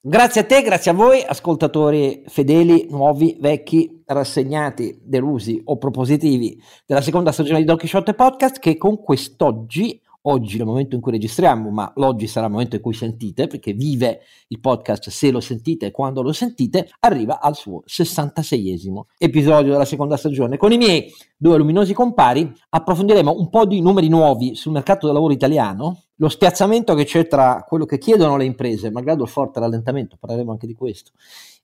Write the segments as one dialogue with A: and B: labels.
A: Grazie a te, grazie a voi, ascoltatori fedeli, nuovi, vecchi, rassegnati, delusi o propositivi della seconda stagione di Don Quixote Podcast che con quest'oggi oggi il momento in cui registriamo, ma l'oggi sarà il momento in cui sentite, perché vive il podcast se lo sentite e quando lo sentite, arriva al suo 66esimo episodio della seconda stagione. Con i miei due luminosi compari approfondiremo un po' di numeri nuovi sul mercato del lavoro italiano, lo spiazzamento che c'è tra quello che chiedono le imprese, malgrado il forte rallentamento, parleremo anche di questo,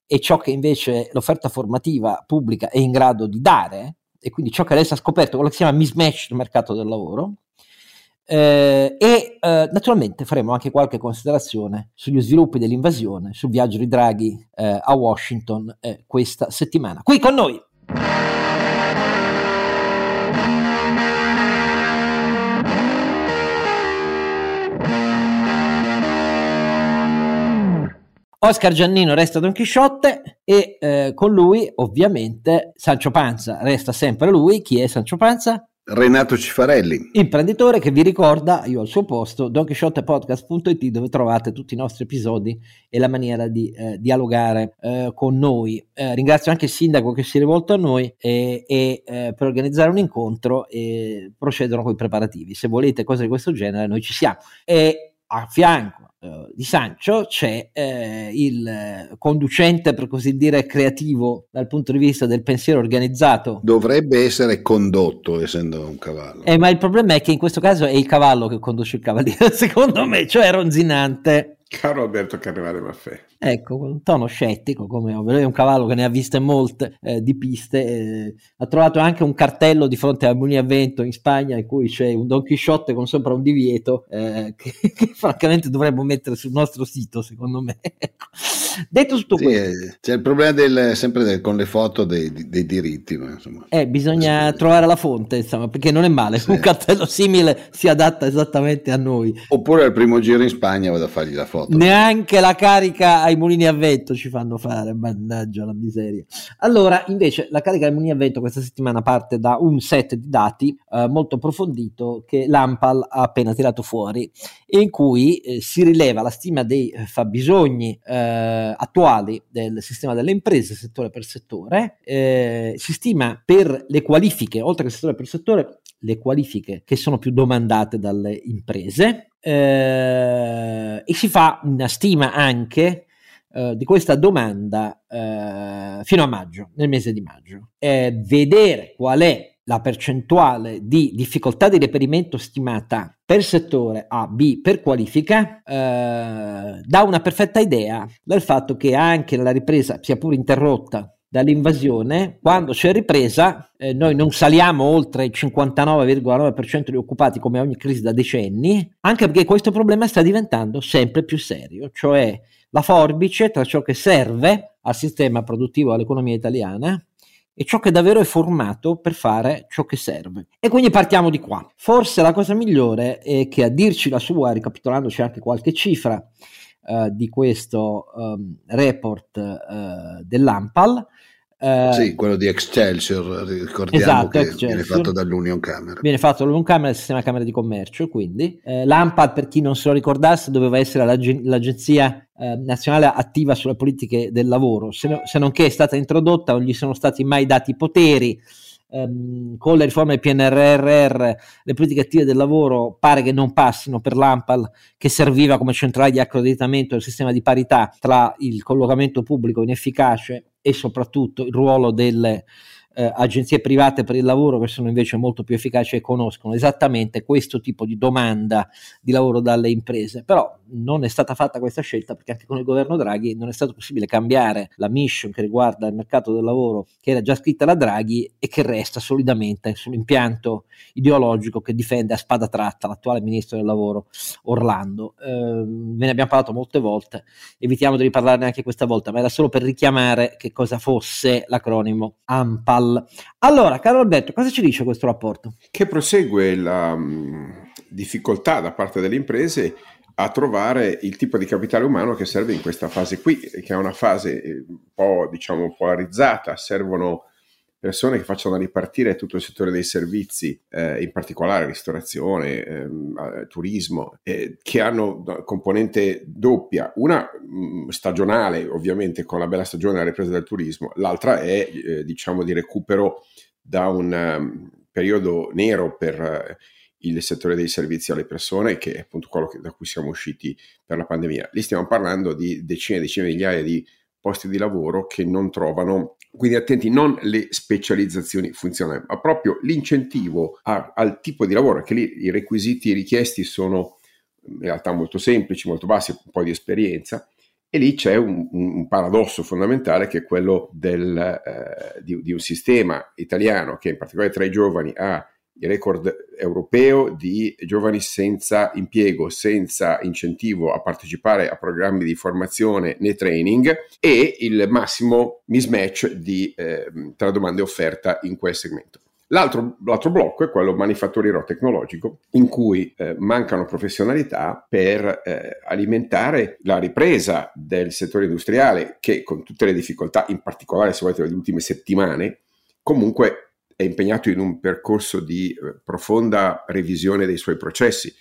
A: e ciò che invece l'offerta formativa pubblica è in grado di dare, e quindi ciò che adesso ha scoperto, quello che si chiama mismatch del mercato del lavoro, eh, e eh, naturalmente faremo anche qualche considerazione sugli sviluppi dell'invasione, sul viaggio di Draghi eh, a Washington eh, questa settimana. Qui con noi. Oscar Giannino resta Don Chisciotte e eh, con lui ovviamente Sancio Panza resta sempre lui. Chi è Sancio Panza?
B: Renato Cifarelli,
A: imprenditore che vi ricorda, io al suo posto, donchisciottepodcast.it dove trovate tutti i nostri episodi e la maniera di eh, dialogare eh, con noi. Eh, ringrazio anche il sindaco che si è rivolto a noi e, e eh, per organizzare un incontro e procedono con i preparativi. Se volete cose di questo genere noi ci siamo. E a fianco eh, di Sancho c'è eh, il conducente, per così dire, creativo dal punto di vista del pensiero organizzato.
B: Dovrebbe essere condotto, essendo un cavallo.
A: Eh, ma il problema è che in questo caso è il cavallo che conduce il cavaliere, secondo me, cioè ronzinante.
C: Caro Alberto Carnevale Maffè.
A: Ecco, con un tono scettico, come ovvio. È un cavallo che ne ha viste molte eh, di piste. Eh, ha trovato anche un cartello di fronte a Mulini a Vento in Spagna in cui c'è un Don Chisciotte con sopra un divieto eh, che, che, francamente dovremmo mettere sul nostro sito, secondo me. Detto tutto sì, questo,
B: eh, c'è il problema del, sempre del, con le foto dei, dei diritti. Ma insomma,
A: eh, bisogna sì. trovare la fonte, insomma, perché non è male. Sì. Un cartello simile si adatta esattamente a noi.
B: Oppure al primo giro in Spagna vado a fargli la foto.
A: Neanche la carica ai mulini a vento ci fanno fare, mannaggia la miseria. Allora, invece, la carica ai mulini a vento questa settimana parte da un set di dati eh, molto approfondito che l'AMPAL ha appena tirato fuori in cui eh, si rileva la stima dei eh, fabbisogni eh, attuali del sistema delle imprese settore per settore. Eh, si stima per le qualifiche, oltre che settore per settore, le qualifiche che sono più domandate dalle imprese eh, e si fa una stima anche eh, di questa domanda fino a maggio, nel mese di maggio. vedere qual è la percentuale di difficoltà di reperimento stimata per settore A, B per qualifica eh, dà una perfetta idea del fatto che anche la ripresa sia pure interrotta dall'invasione, quando c'è ripresa, eh, noi non saliamo oltre il 59,9% di occupati come ogni crisi da decenni, anche perché questo problema sta diventando sempre più serio, cioè la forbice tra ciò che serve al sistema produttivo all'economia italiana e ciò che davvero è formato per fare ciò che serve. E quindi partiamo di qua. Forse la cosa migliore è che a dirci la sua, ricapitolandoci anche qualche cifra uh, di questo um, report uh, dell'Ampal,
B: Uh, sì, quello di Excelsior, ricordiamo esatto, che Excelsior. viene fatto dall'Union Camera.
A: Viene fatto dall'Union Camera del sistema Camera di Commercio, quindi. Eh, L'AMPAL, per chi non se lo ricordasse, doveva essere l'ag- l'agenzia eh, nazionale attiva sulle politiche del lavoro, se, no, se non che è stata introdotta, non gli sono stati mai dati poteri, ehm, con le riforme del PNRR le politiche attive del lavoro pare che non passino per l'AMPAL che serviva come centrale di accreditamento del sistema di parità tra il collocamento pubblico inefficace e soprattutto il ruolo delle eh, agenzie private per il lavoro che sono invece molto più efficaci e conoscono esattamente questo tipo di domanda di lavoro dalle imprese. Però non è stata fatta questa scelta perché anche con il governo Draghi non è stato possibile cambiare la mission che riguarda il mercato del lavoro che era già scritta da Draghi e che resta solidamente sull'impianto ideologico che difende a spada tratta l'attuale ministro del lavoro Orlando. Eh, ve ne abbiamo parlato molte volte, evitiamo di riparlarne anche questa volta, ma era solo per richiamare che cosa fosse l'acronimo AMPAL. Allora, caro Alberto, cosa ci dice questo rapporto?
C: Che prosegue la mh, difficoltà da parte delle imprese a trovare il tipo di capitale umano che serve in questa fase qui, che è una fase eh, un po' diciamo polarizzata, servono persone che facciano ripartire tutto il settore dei servizi, eh, in particolare ristorazione, ehm, eh, turismo, eh, che hanno componente doppia, una mh, mm, stagionale ovviamente con la bella stagione la ripresa del turismo, l'altra è eh, diciamo di recupero da un um, periodo nero per uh, il settore dei servizi alle persone, che è appunto quello che, da cui siamo usciti per la pandemia. Lì stiamo parlando di decine e decine di migliaia di posti di lavoro che non trovano quindi attenti, non le specializzazioni funzionali, ma proprio l'incentivo a, al tipo di lavoro, che lì i requisiti richiesti sono in realtà molto semplici, molto bassi, un po' di esperienza, e lì c'è un, un paradosso fondamentale che è quello del, eh, di, di, un sistema italiano che in particolare tra i giovani ha il record europeo di giovani senza impiego, senza incentivo a partecipare a programmi di formazione né training e il massimo mismatch di, eh, tra domanda e offerta in quel segmento. L'altro, l'altro, blocco è quello manifatturiero tecnologico, in cui eh, mancano professionalità per eh, alimentare la ripresa del settore industriale, che con tutte le difficoltà, in particolare se volete delle ultime settimane, comunque è impegnato in un percorso di eh, profonda revisione dei suoi processi.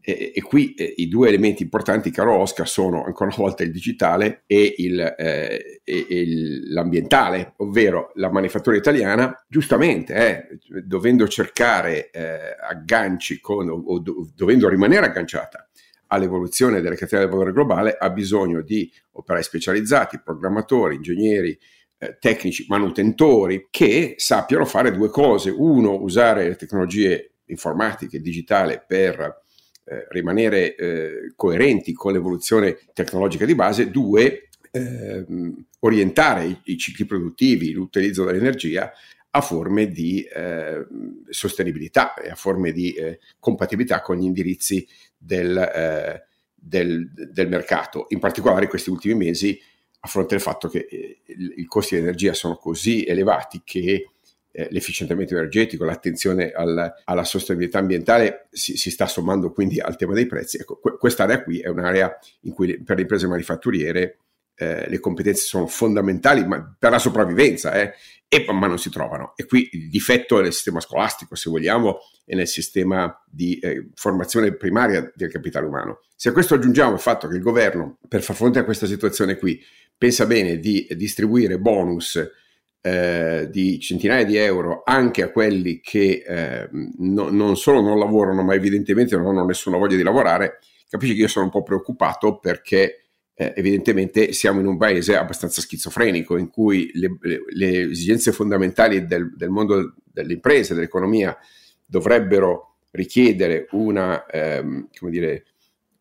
C: E, e qui eh, i due elementi importanti, caro Oscar, sono ancora una volta il digitale e, il, eh, e, e l'ambientale, ovvero la manifattura italiana, giustamente, eh, dovendo cercare eh, agganci con, o, o do, dovendo rimanere agganciata all'evoluzione delle catene del valore globale, ha bisogno di operai specializzati, programmatori, ingegneri, eh, tecnici manutentori che sappiano fare due cose. Uno, usare le tecnologie informatiche e digitali per eh, rimanere eh, coerenti con l'evoluzione tecnologica di base. Due, ehm, orientare i, i, cicli produttivi, l'utilizzo dell'energia a forme di eh, sostenibilità e a forme di eh, compatibilità con gli indirizzi del, eh, del, del mercato. In particolare in questi ultimi mesi a fronte del fatto che eh, i costi di energia sono così elevati che eh, l'efficientamento energetico, l'attenzione al, alla sostenibilità ambientale si, si, sta sommando quindi al tema dei prezzi. Ecco, que- quest'area qui è un'area in cui per le imprese manifatturiere eh, le competenze sono fondamentali per la sopravvivenza, eh, e, ma non si trovano. E qui il difetto è nel sistema scolastico, se vogliamo, e nel sistema di eh, formazione primaria del capitale umano. Se a questo aggiungiamo il fatto che il governo, per far fronte a questa situazione qui, pensa bene di distribuire bonus eh, di centinaia di euro anche a quelli che eh, no, non solo non lavorano, ma evidentemente non hanno nessuna voglia di lavorare, capisci che io sono un po' preoccupato perché eh, evidentemente siamo in un paese abbastanza schizofrenico in cui le, le, le esigenze fondamentali del, del, mondo delle imprese, dell'economia, dovrebbero richiedere una, ehm, come dire,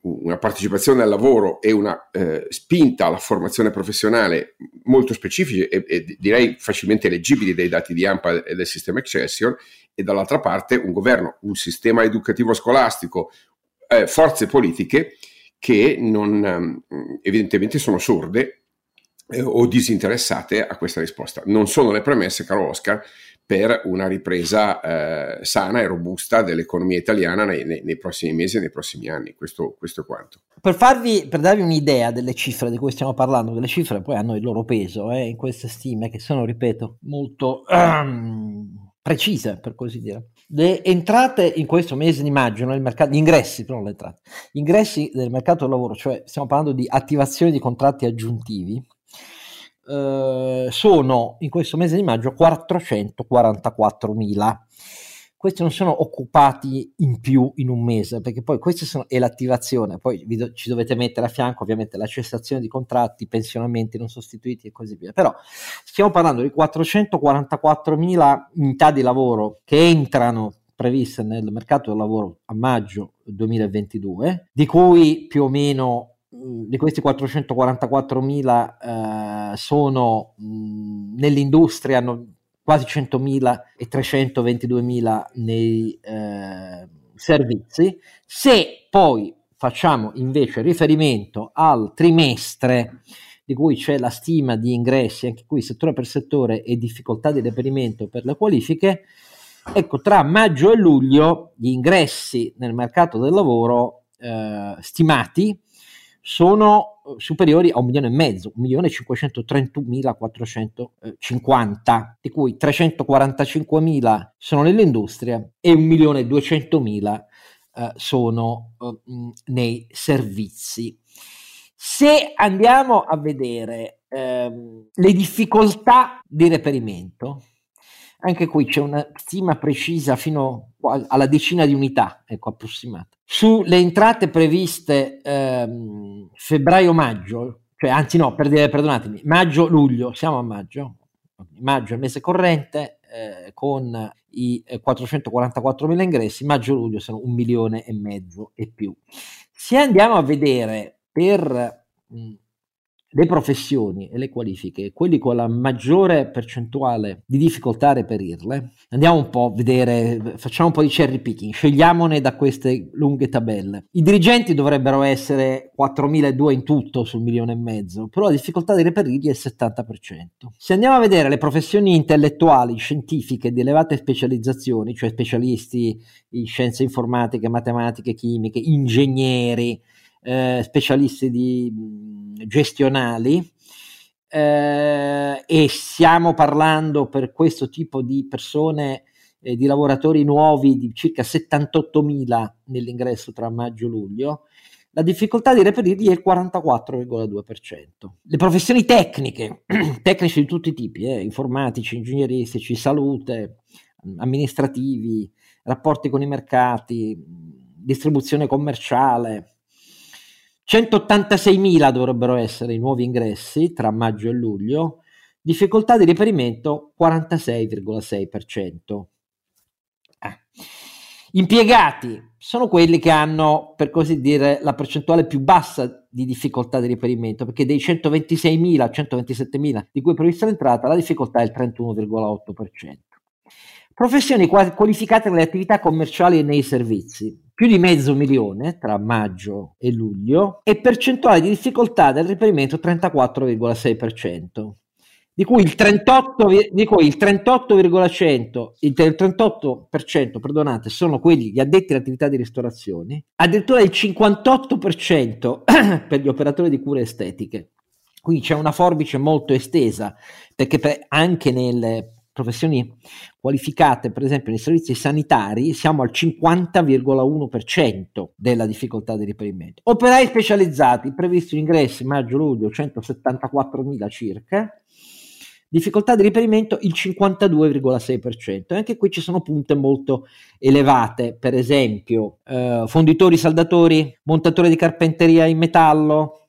C: una partecipazione al lavoro e una eh, spinta alla formazione professionale molto specifici e, e, direi facilmente leggibili dai dati di AMPA e del sistema Excelsior e dall'altra parte un governo, un sistema educativo scolastico, eh, forze politiche che non, ehm, evidentemente sono sorde eh, o disinteressate a questa risposta. Non sono le premesse, caro Oscar, per una ripresa eh, sana e robusta dell'economia italiana nei, nei, nei, prossimi mesi e nei prossimi anni. Questo, questo, è quanto.
A: Per, farvi, per darvi un'idea delle cifre di cui stiamo parlando, che le cifre poi hanno il loro peso eh, in queste stime che sono, ripeto, molto um, precise, per così dire. Le entrate in questo mese di maggio nel mercato, gli ingressi, però le entrate, gli ingressi del mercato del lavoro, cioè stiamo parlando di attivazione di contratti aggiuntivi, eh, sono in questo mese di maggio 444 mila. Questi non sono occupati in più in un mese, perché poi questa è l'attivazione, poi do, ci dovete mettere a fianco ovviamente la cessazione di contratti, pensionamenti non sostituiti e così via. Però stiamo parlando di 444 mila unità di lavoro che entrano previste nel mercato del lavoro a maggio 2022, di cui più o meno di questi 444.000 eh, sono mh, nell'industria, hanno quasi 100.000 e 322.000 nei eh, servizi. Se poi facciamo invece riferimento al trimestre di cui c'è la stima di ingressi, anche qui settore per settore e difficoltà di reperimento per le qualifiche, ecco tra maggio e luglio gli ingressi nel mercato del lavoro eh, stimati sono eh, superiori a un milione e mezzo, un milione e 531.450, di cui 345.000 sono nell'industria e un milione e 200.000 eh, sono eh, nei servizi. Se andiamo a vedere ehm, le difficoltà di reperimento, anche qui c'è una stima precisa fino alla decina di unità, ecco, approssimata. Sulle entrate previste ehm, febbraio-maggio, cioè anzi no, per dire, perdonatemi, maggio-luglio, siamo a maggio, maggio è il mese corrente, eh, con i 444 ingressi, maggio-luglio sono un milione e mezzo e più. Se andiamo a vedere per mh, le professioni e le qualifiche, quelli con la maggiore percentuale di difficoltà a reperirle, andiamo un po' a vedere, facciamo un po' di cherry picking, scegliamone da queste lunghe tabelle. I dirigenti dovrebbero essere 4.002 in tutto sul milione e mezzo, però la difficoltà di reperirli è il 70%. Se andiamo a vedere le professioni intellettuali, scientifiche di elevate specializzazioni, cioè specialisti in scienze informatiche, matematiche, chimiche, ingegneri, eh, specialisti di, gestionali eh, e stiamo parlando per questo tipo di persone, eh, di lavoratori nuovi di circa 78.000 nell'ingresso tra maggio e luglio, la difficoltà di reperirli è il 44,2%. Le professioni tecniche, tecnici di tutti i tipi, eh, informatici, ingegneristici, salute, amministrativi, rapporti con i mercati, distribuzione commerciale, 186.000 dovrebbero essere i nuovi ingressi tra maggio e luglio, difficoltà di riperimento 46,6%. Eh. Impiegati sono quelli che hanno, per così dire, la percentuale più bassa di difficoltà di riperimento, perché dei 126.000 a 127.000 di cui è prevista l'entrata, la difficoltà è il 31,8%. Professioni qualificate nelle attività commerciali e nei servizi più di mezzo milione tra maggio e luglio e percentuale di difficoltà del riperimento 34,6%. Di cui il 38, di cui il 38,100, il 38% perdonate, sono quelli gli addetti all'attività di ristorazione, addirittura il 58% per gli operatori di cure estetiche. Quindi c'è una forbice molto estesa, perché per, anche nelle professioni qualificate, per esempio nei servizi sanitari, siamo al 50,1% della difficoltà di riperimento. Operai specializzati, previsti ingressi maggio-luglio 174.000 circa, difficoltà di riperimento il 52,6%. E anche qui ci sono punte molto elevate, per esempio eh, fonditori, saldatori, montatori di carpenteria in metallo,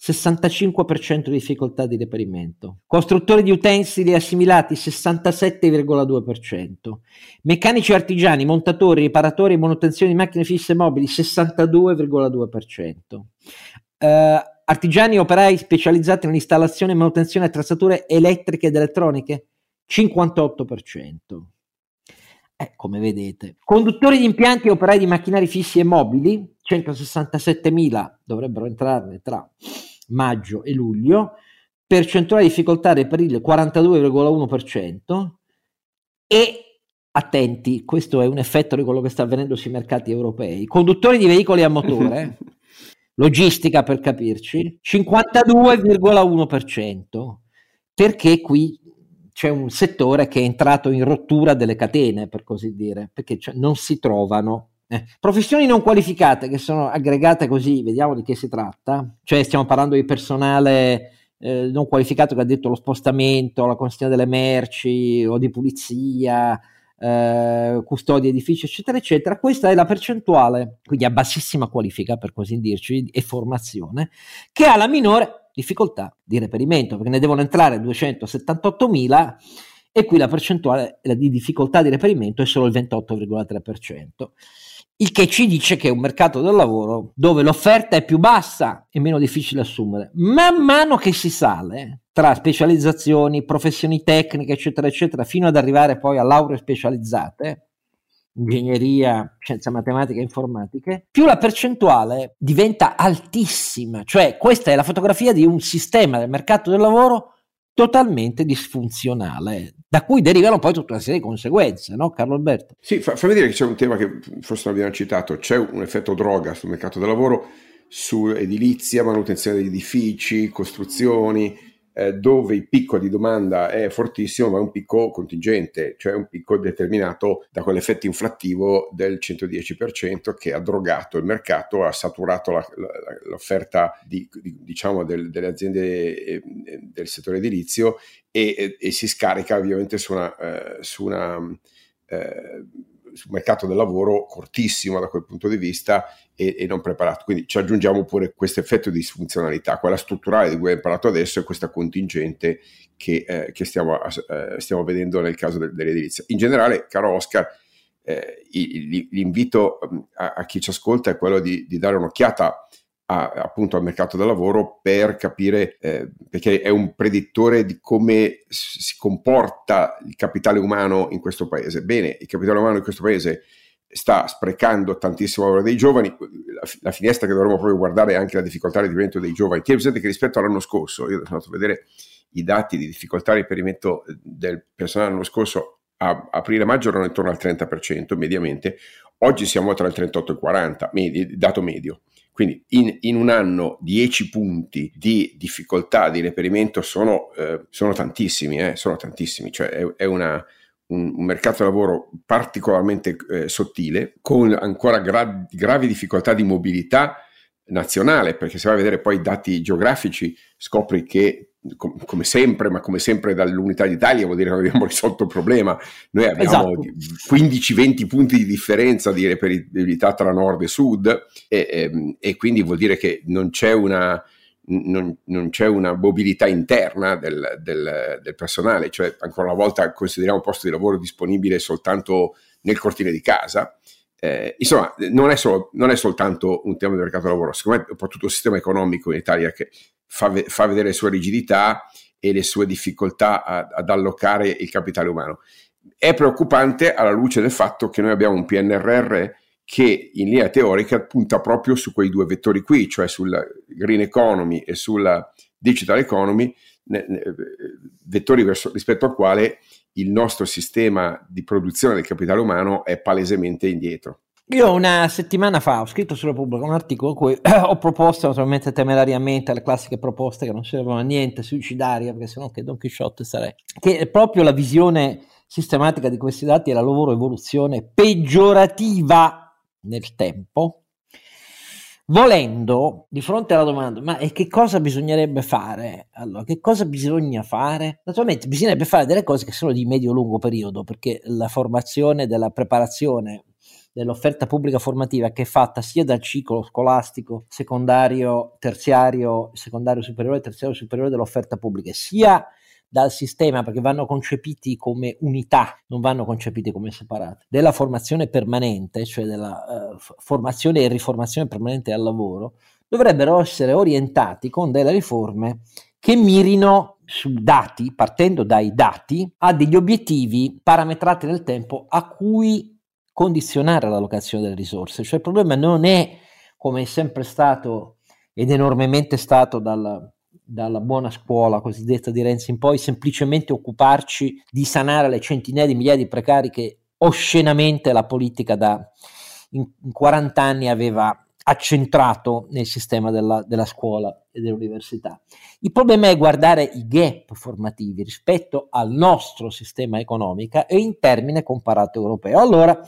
A: 65% di difficoltà di reperimento. Costruttori di utensili assimilati 67,2%. Meccanici artigiani, montatori, riparatori e manutenzione di macchine fisse mobili 62,2%. Uh, artigiani e operai specializzati nell'installazione e manutenzione di attrezzature elettriche ed elettroniche 58%. Eh, come vedete. Conduttori di impianti e operai di macchinari fissi e mobili 167.000 dovrebbero entrarne tra maggio e luglio, percentuale di difficoltà reperibile 42,1% e attenti, questo è un effetto di quello che sta avvenendo sui mercati europei, conduttori di veicoli a motore, logistica per capirci, 52,1%, perché qui c'è un settore che è entrato in rottura delle catene, per così dire, perché cioè, non si trovano eh, professioni non qualificate che sono aggregate così, vediamo di che si tratta, cioè stiamo parlando di personale eh, non qualificato che ha detto lo spostamento, la consegna delle merci o di pulizia, eh, custodia edifici, eccetera, eccetera. Questa è la percentuale, quindi a bassissima qualifica, per così dirci, e formazione, che ha la minore difficoltà di reperimento, perché ne devono entrare 278.000 e qui la percentuale di difficoltà di reperimento è solo il 28,3% il che ci dice che è un mercato del lavoro dove l'offerta è più bassa e meno difficile assumere. Man mano che si sale tra specializzazioni, professioni tecniche, eccetera, eccetera, fino ad arrivare poi a lauree specializzate, ingegneria, scienze matematiche e informatiche, più la percentuale diventa altissima. Cioè, questa è la fotografia di un sistema del mercato del lavoro totalmente disfunzionale, da cui derivano poi tutta una serie di conseguenze, no Carlo Alberto?
C: Sì, fa, fammi dire che c'è un tema che forse non abbiamo citato, c'è un effetto droga sul mercato del lavoro su edilizia, manutenzione degli edifici, costruzioni, eh, dove il picco di domanda è fortissimo, ma è un picco contingente, cioè un picco determinato da quell'effetto inflattivo del 110% che ha drogato il mercato, ha saturato la, la, l'offerta di, di, diciamo del, delle aziende eh, del settore edilizio e, e, e, si scarica ovviamente su una, eh, su una eh, sul mercato del lavoro cortissimo da quel punto di vista e, e, non preparato. Quindi ci aggiungiamo pure questo effetto di disfunzionalità, quella strutturale di cui abbiamo parlato adesso e questa contingente che, eh, che stiamo, eh, stiamo, vedendo nel caso del, dell'edilizia. In generale, caro Oscar, eh, l'invito a, a, chi ci ascolta è quello di, di dare un'occhiata a, appunto al mercato del lavoro per capire, eh, perché è un predittore di come si comporta il capitale umano in questo paese. Bene, il capitale umano in questo paese sta sprecando tantissimo lavoro dei giovani, la, la, finestra che dovremmo proprio guardare è anche la difficoltà di riferimento dei giovani. Tieni presente che rispetto all'anno scorso, io sono andato a vedere i dati di difficoltà di riferimento del personale l'anno scorso, a aprile-maggio erano intorno al 30% mediamente, oggi siamo tra il 38 e il 40, medi, dato medio. Quindi in, in, un anno 10 punti di difficoltà di reperimento sono, eh, sono tantissimi, eh, sono tantissimi, cioè è, è una, un, un, mercato lavoro particolarmente eh, sottile, con ancora gra- gravi difficoltà di mobilità nazionale, perché se vai a vedere poi i dati geografici scopri che com- come sempre, ma come sempre dall'Unità d'Italia vuol dire che abbiamo risolto il problema. Noi abbiamo esatto. 15-20 punti di differenza di reperibilità tra nord e sud e, e, ehm, e quindi vuol dire che non c'è una, non, non, c'è una mobilità interna del, del, del, personale, cioè ancora una volta consideriamo un posto di lavoro disponibile soltanto nel cortile di casa. Eh, insomma, non è, solo, non è, soltanto un tema del mercato del lavoro, secondo me è un po' tutto il sistema economico in Italia che fa, fa vedere le sue rigidità e le sue difficoltà a, ad allocare il capitale umano. È preoccupante alla luce del fatto che noi abbiamo un PNRR che in linea teorica punta proprio su quei due vettori qui, cioè sulla green economy e sulla digital economy, vettori verso, rispetto al quale il nostro sistema di produzione del capitale umano è palesemente indietro.
A: Io una settimana fa ho scritto sulla Repubblica un articolo in cui ho proposto naturalmente temerariamente le classiche proposte che non servono a niente, suicidarie, perché sennò che Don Quixote sarei, che proprio la visione sistematica di questi dati e la loro evoluzione peggiorativa nel tempo, volendo, di fronte alla domanda, ma che cosa bisognerebbe fare? Allora, che cosa bisogna fare? Naturalmente bisognerebbe fare delle cose che sono di medio-lungo periodo, perché la formazione della preparazione dell'offerta pubblica formativa che è fatta sia dal ciclo scolastico secondario, terziario, secondario superiore terziario superiore dell'offerta pubblica, sia dal sistema perché vanno concepiti come unità, non vanno concepiti come separati, della formazione permanente, cioè della uh, formazione e riformazione permanente al lavoro, dovrebbero essere orientati con delle riforme che mirino su dati, partendo dai dati, a degli obiettivi parametrati nel tempo a cui condizionare l'allocazione delle risorse. Cioè il problema non è, come è sempre stato ed enormemente stato dalla, dalla buona scuola cosiddetta di Renzi in poi, semplicemente occuparci di sanare le centinaia di migliaia di precari che oscenamente la politica da in, in 40 anni aveva accentrato nel sistema della, della, scuola e dell'università. Il problema è guardare i gap formativi rispetto al nostro sistema economico e in termine comparato europeo. Allora,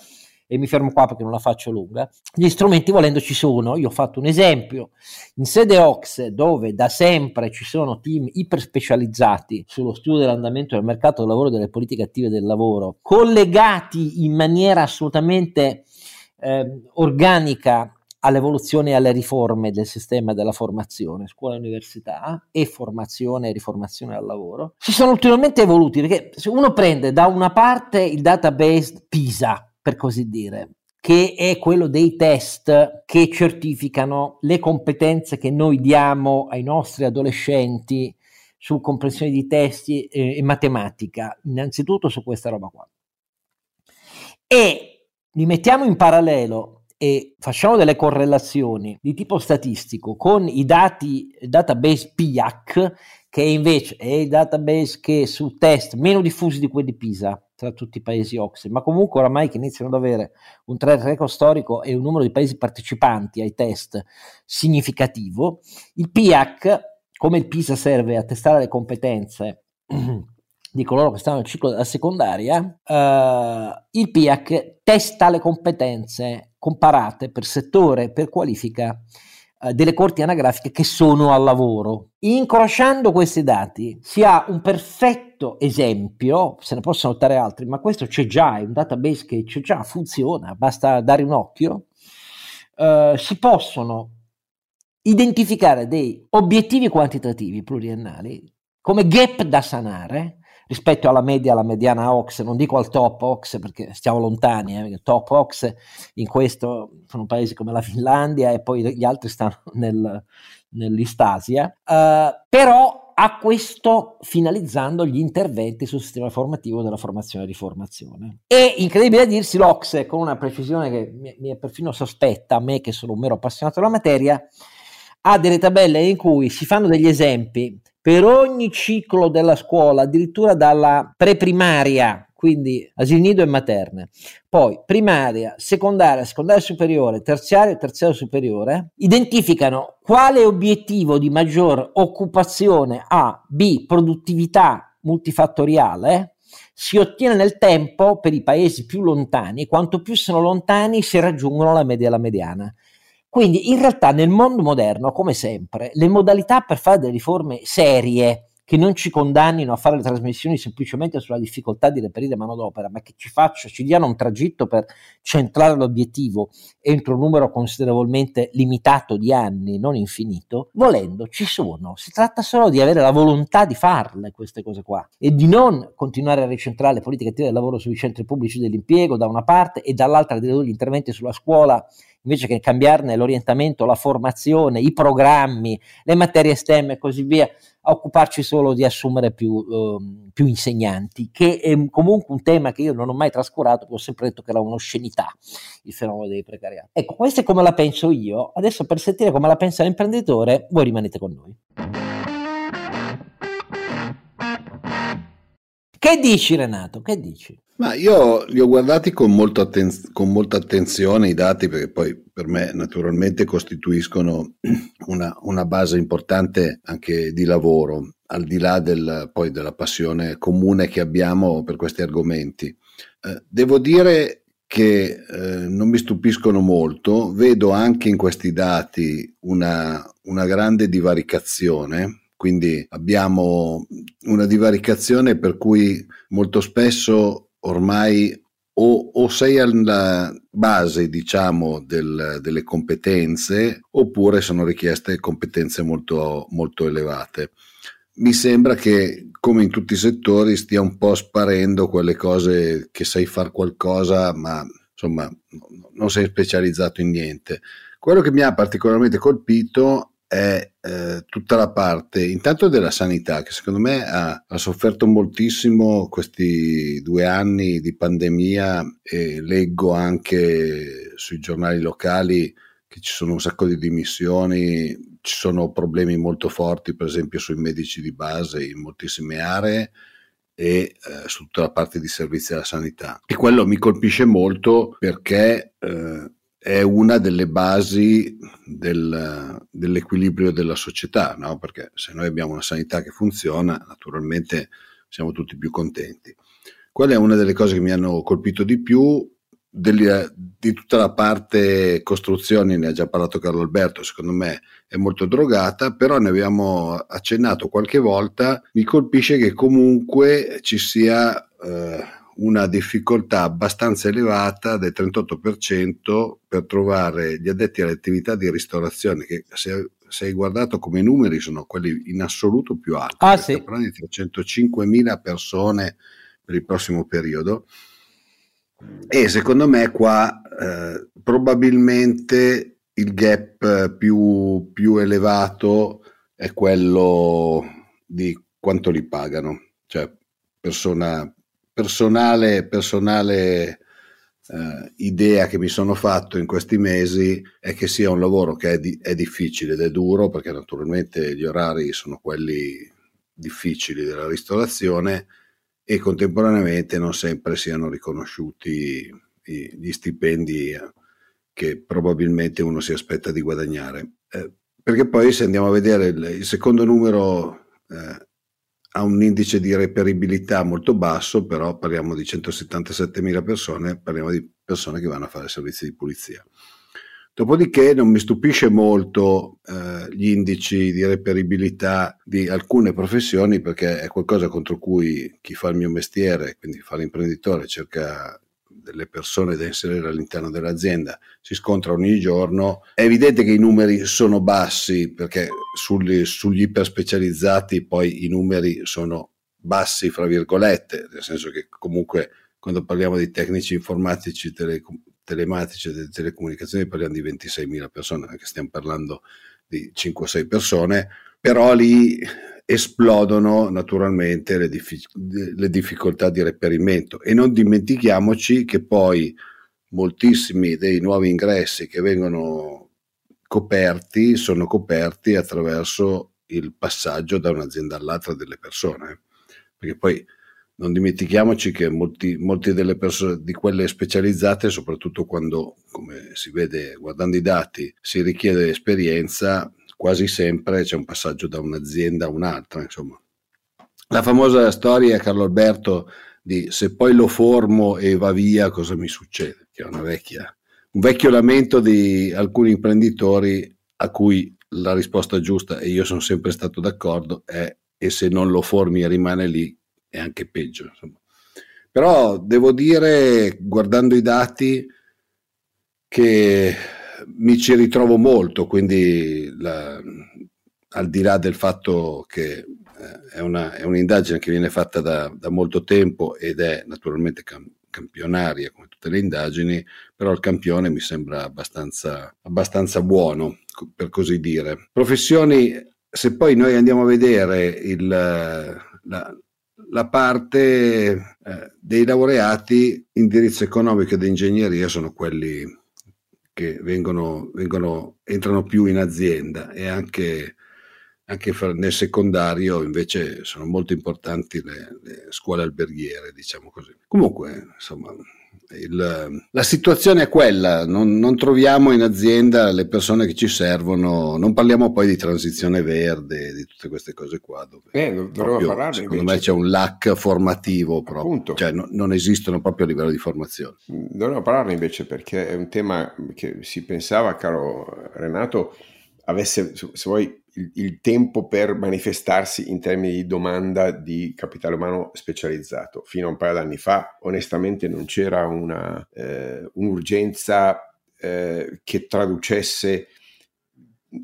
A: e mi fermo qua perché non la faccio lunga, gli strumenti volendo ci sono, io ho fatto un esempio, in sede OX dove da sempre ci sono team iper specializzati sullo studio dell'andamento del mercato del lavoro e delle politiche attive del lavoro, collegati in maniera assolutamente eh, organica all'evoluzione e alle riforme del sistema della formazione, scuola e università e formazione e riformazione al lavoro, si sono ulteriormente evoluti perché se uno prende da una parte il database PISA, per così dire, che è quello dei test che certificano le competenze che noi diamo ai nostri adolescenti su comprensione di testi e, e matematica, innanzitutto su questa roba qua. E li mettiamo in parallelo e facciamo delle correlazioni di tipo statistico con i dati database PIAC, che invece è il database che su test meno diffusi di quelli di PISA tra tutti i paesi OXE, ma comunque oramai che iniziano ad avere un track record storico e un numero di paesi partecipanti ai test significativo, il PIAC, come il PISA serve a testare le competenze di coloro che stanno nel ciclo della secondaria, eh, il PIAC testa le competenze comparate per settore, per qualifica delle corti anagrafiche che sono al lavoro. Incrociando questi dati si ha un perfetto esempio, se ne possono notare altri, ma questo c'è già, è un database che c'è già, funziona, basta dare un occhio. Eh, si possono identificare dei obiettivi quantitativi pluriennali come gap da sanare rispetto alla media, alla mediana OX, non dico al top OX perché stiamo lontani, eh, top OX in questo sono paesi come la Finlandia e poi gli altri stanno nel, nell'Istasia, uh, però a questo finalizzando gli interventi sul sistema formativo della formazione e riformazione. E incredibile a dirsi, l'Ox, con una precisione che mi, mi è perfino sospetta, a me che sono un mero appassionato della materia, ha delle tabelle in cui si fanno degli esempi per ogni ciclo della scuola, addirittura dalla preprimaria, quindi asili nido e materne, poi primaria, secondaria, secondaria superiore, terziaria e terziario superiore, identificano quale obiettivo di maggior occupazione A, B, produttività multifattoriale si ottiene nel tempo per i paesi più lontani, quanto più sono lontani si raggiungono la media e la mediana. Quindi in realtà nel mondo moderno, come sempre, le modalità per fare delle riforme serie che non ci condannino a fare le trasmissioni semplicemente sulla difficoltà di reperire manodopera, ma che ci, faccia, ci diano un tragitto per centrare l'obiettivo entro un numero considerevolmente limitato di anni, non infinito, volendo ci sono. Si tratta solo di avere la volontà di farle queste cose qua e di non continuare a ricentrare le politiche attive del lavoro sui centri pubblici dell'impiego da una parte e dall'altra gli interventi sulla scuola invece che cambiarne l'orientamento, la formazione, i programmi, le materie STEM e così via, a occuparci solo di assumere più, eh, più, insegnanti, che è comunque un tema che io non ho mai trascurato, perché ho sempre detto che era un'oscenità il fenomeno dei precariati. Ecco, questo è come la penso io, adesso per sentire come la pensa l'imprenditore, voi rimanete con noi. Che dici Renato? Che dici?
B: Ma io li ho guardati con, atten- con, molta attenzione i dati perché poi per me naturalmente costituiscono una, una base importante anche di lavoro, al di là del, poi della passione comune che abbiamo per questi argomenti. Eh, devo dire che eh, non mi stupiscono molto, vedo anche in questi dati una, una grande divaricazione quindi abbiamo una divaricazione per cui molto spesso ormai o, o sei alla base, diciamo, del, delle competenze oppure sono richieste competenze molto, molto elevate. Mi sembra che, come in tutti i settori, stia un po' sparendo quelle cose che sai fare qualcosa, ma insomma non sei specializzato in niente. Quello che mi ha particolarmente colpito è eh, tutta la parte intanto della sanità che secondo me ha, ha, sofferto moltissimo questi due anni di pandemia e leggo anche sui giornali locali che ci sono un sacco di dimissioni, ci sono problemi molto forti per esempio sui medici di base in moltissime aree e eh, su tutta la parte di servizi della sanità. E quello mi colpisce molto perché eh, è una delle basi del, dell'equilibrio della società, no? perché se noi abbiamo una sanità che funziona, naturalmente siamo tutti più contenti. Quella è una delle cose che mi hanno colpito di più, degli, di tutta la parte costruzioni, ne ha già parlato Carlo Alberto, secondo me è molto drogata, però ne abbiamo accennato qualche volta, mi colpisce che comunque ci sia... Eh, una difficoltà abbastanza elevata del 38% per trovare gli addetti alle attività di ristorazione che se, se hai guardato come numeri sono quelli in assoluto più alti.
A: Ah, sì.
B: Parliamo di 305.000 persone per il prossimo periodo e secondo me qua eh, probabilmente il gap più, più elevato è quello di quanto li pagano, cioè persona personale, personale eh, idea che mi sono fatto in questi mesi è che sia un lavoro che è, di, è difficile ed è duro perché naturalmente gli orari sono quelli difficili della ristorazione e contemporaneamente non sempre siano riconosciuti gli stipendi che probabilmente uno si aspetta di guadagnare. Eh, perché poi se andiamo a vedere il, il secondo numero eh, ha un indice di reperibilità molto basso, però parliamo di 177.000 persone, parliamo di persone che vanno a fare servizi di pulizia. Dopodiché non mi stupisce molto eh, gli indici di reperibilità di alcune professioni perché è qualcosa contro cui chi fa il mio mestiere, quindi fa l'imprenditore, cerca delle persone da inserire all'interno dell'azienda si scontra ogni giorno. È evidente che i numeri sono bassi perché sugli, sugli iperspecializzati poi i numeri sono bassi, fra virgolette, nel senso che comunque quando parliamo di tecnici informatici, tele, telematici delle telecomunicazioni parliamo di 26.000 persone, anche stiamo parlando di 5-6 persone, però lì esplodono naturalmente le, diffic- le difficoltà di reperimento. E non dimentichiamoci che poi moltissimi dei nuovi ingressi che vengono coperti sono coperti attraverso il passaggio da un'azienda all'altra delle persone. Perché poi non dimentichiamoci che molti, molte delle persone di quelle specializzate, soprattutto quando, come si vede guardando i dati, si richiede esperienza, quasi sempre c'è un passaggio da un'azienda a un'altra, insomma. La famosa storia, Carlo Alberto, di se poi lo formo e va via, cosa mi succede? Che è una vecchia, un vecchio lamento di alcuni imprenditori a cui la risposta giusta, e io sono sempre stato d'accordo, è e se non lo formi e rimane lì, è anche peggio. Insomma. Però devo dire, guardando i dati, che mi ci ritrovo molto, quindi la, al di là del fatto che eh, è, una, è, un'indagine che viene fatta da, da, molto tempo ed è naturalmente cam- campionaria come tutte le indagini, però il campione mi sembra abbastanza, abbastanza buono, per così dire. Professioni, se poi noi andiamo a vedere il, la, la parte eh, dei laureati indirizzo economico ed ingegneria sono quelli che vengono, vengono, entrano più in azienda e anche, anche nel secondario invece sono molto importanti le, le scuole alberghiere, diciamo così. Comunque, insomma, il, la situazione è quella, non, non, troviamo in azienda le persone che ci servono, non parliamo poi di transizione verde, di tutte queste cose qua. Dove
C: eh, proprio,
B: secondo invece. me c'è un lack formativo proprio, cioè no, non esistono proprio a livello di formazione.
C: Dovremmo parlarne invece perché è un tema che si pensava, caro Renato, avesse, se vuoi, il, il, tempo per manifestarsi in termini di domanda di capitale umano specializzato. Fino a un paio d'anni fa, onestamente, non c'era una, eh, un'urgenza eh, che traducesse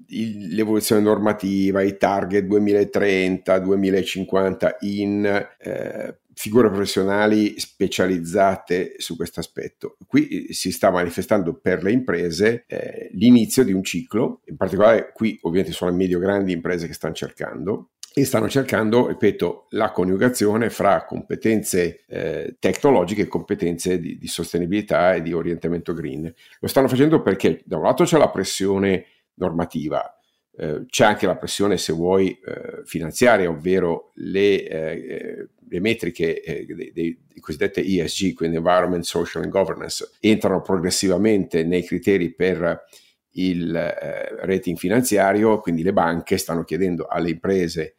C: il, l'evoluzione normativa, i target 2030, 2050 in eh, figure professionali specializzate su questo aspetto. Qui eh, si sta manifestando per le imprese eh, l'inizio di un ciclo, in particolare qui ovviamente sono le medio-grandi imprese che stanno cercando e stanno cercando, ripeto, la coniugazione fra competenze eh, tecnologiche e competenze di, di, sostenibilità e di orientamento green. Lo stanno facendo perché da un lato c'è la pressione normativa, eh, c'è anche la pressione, se vuoi, eh, finanziaria, ovvero le, eh, le metriche eh, dei, dei, cosiddette ESG, quindi Environment, Social and Governance, entrano progressivamente nei criteri per il eh, rating finanziario, quindi le banche stanno chiedendo alle imprese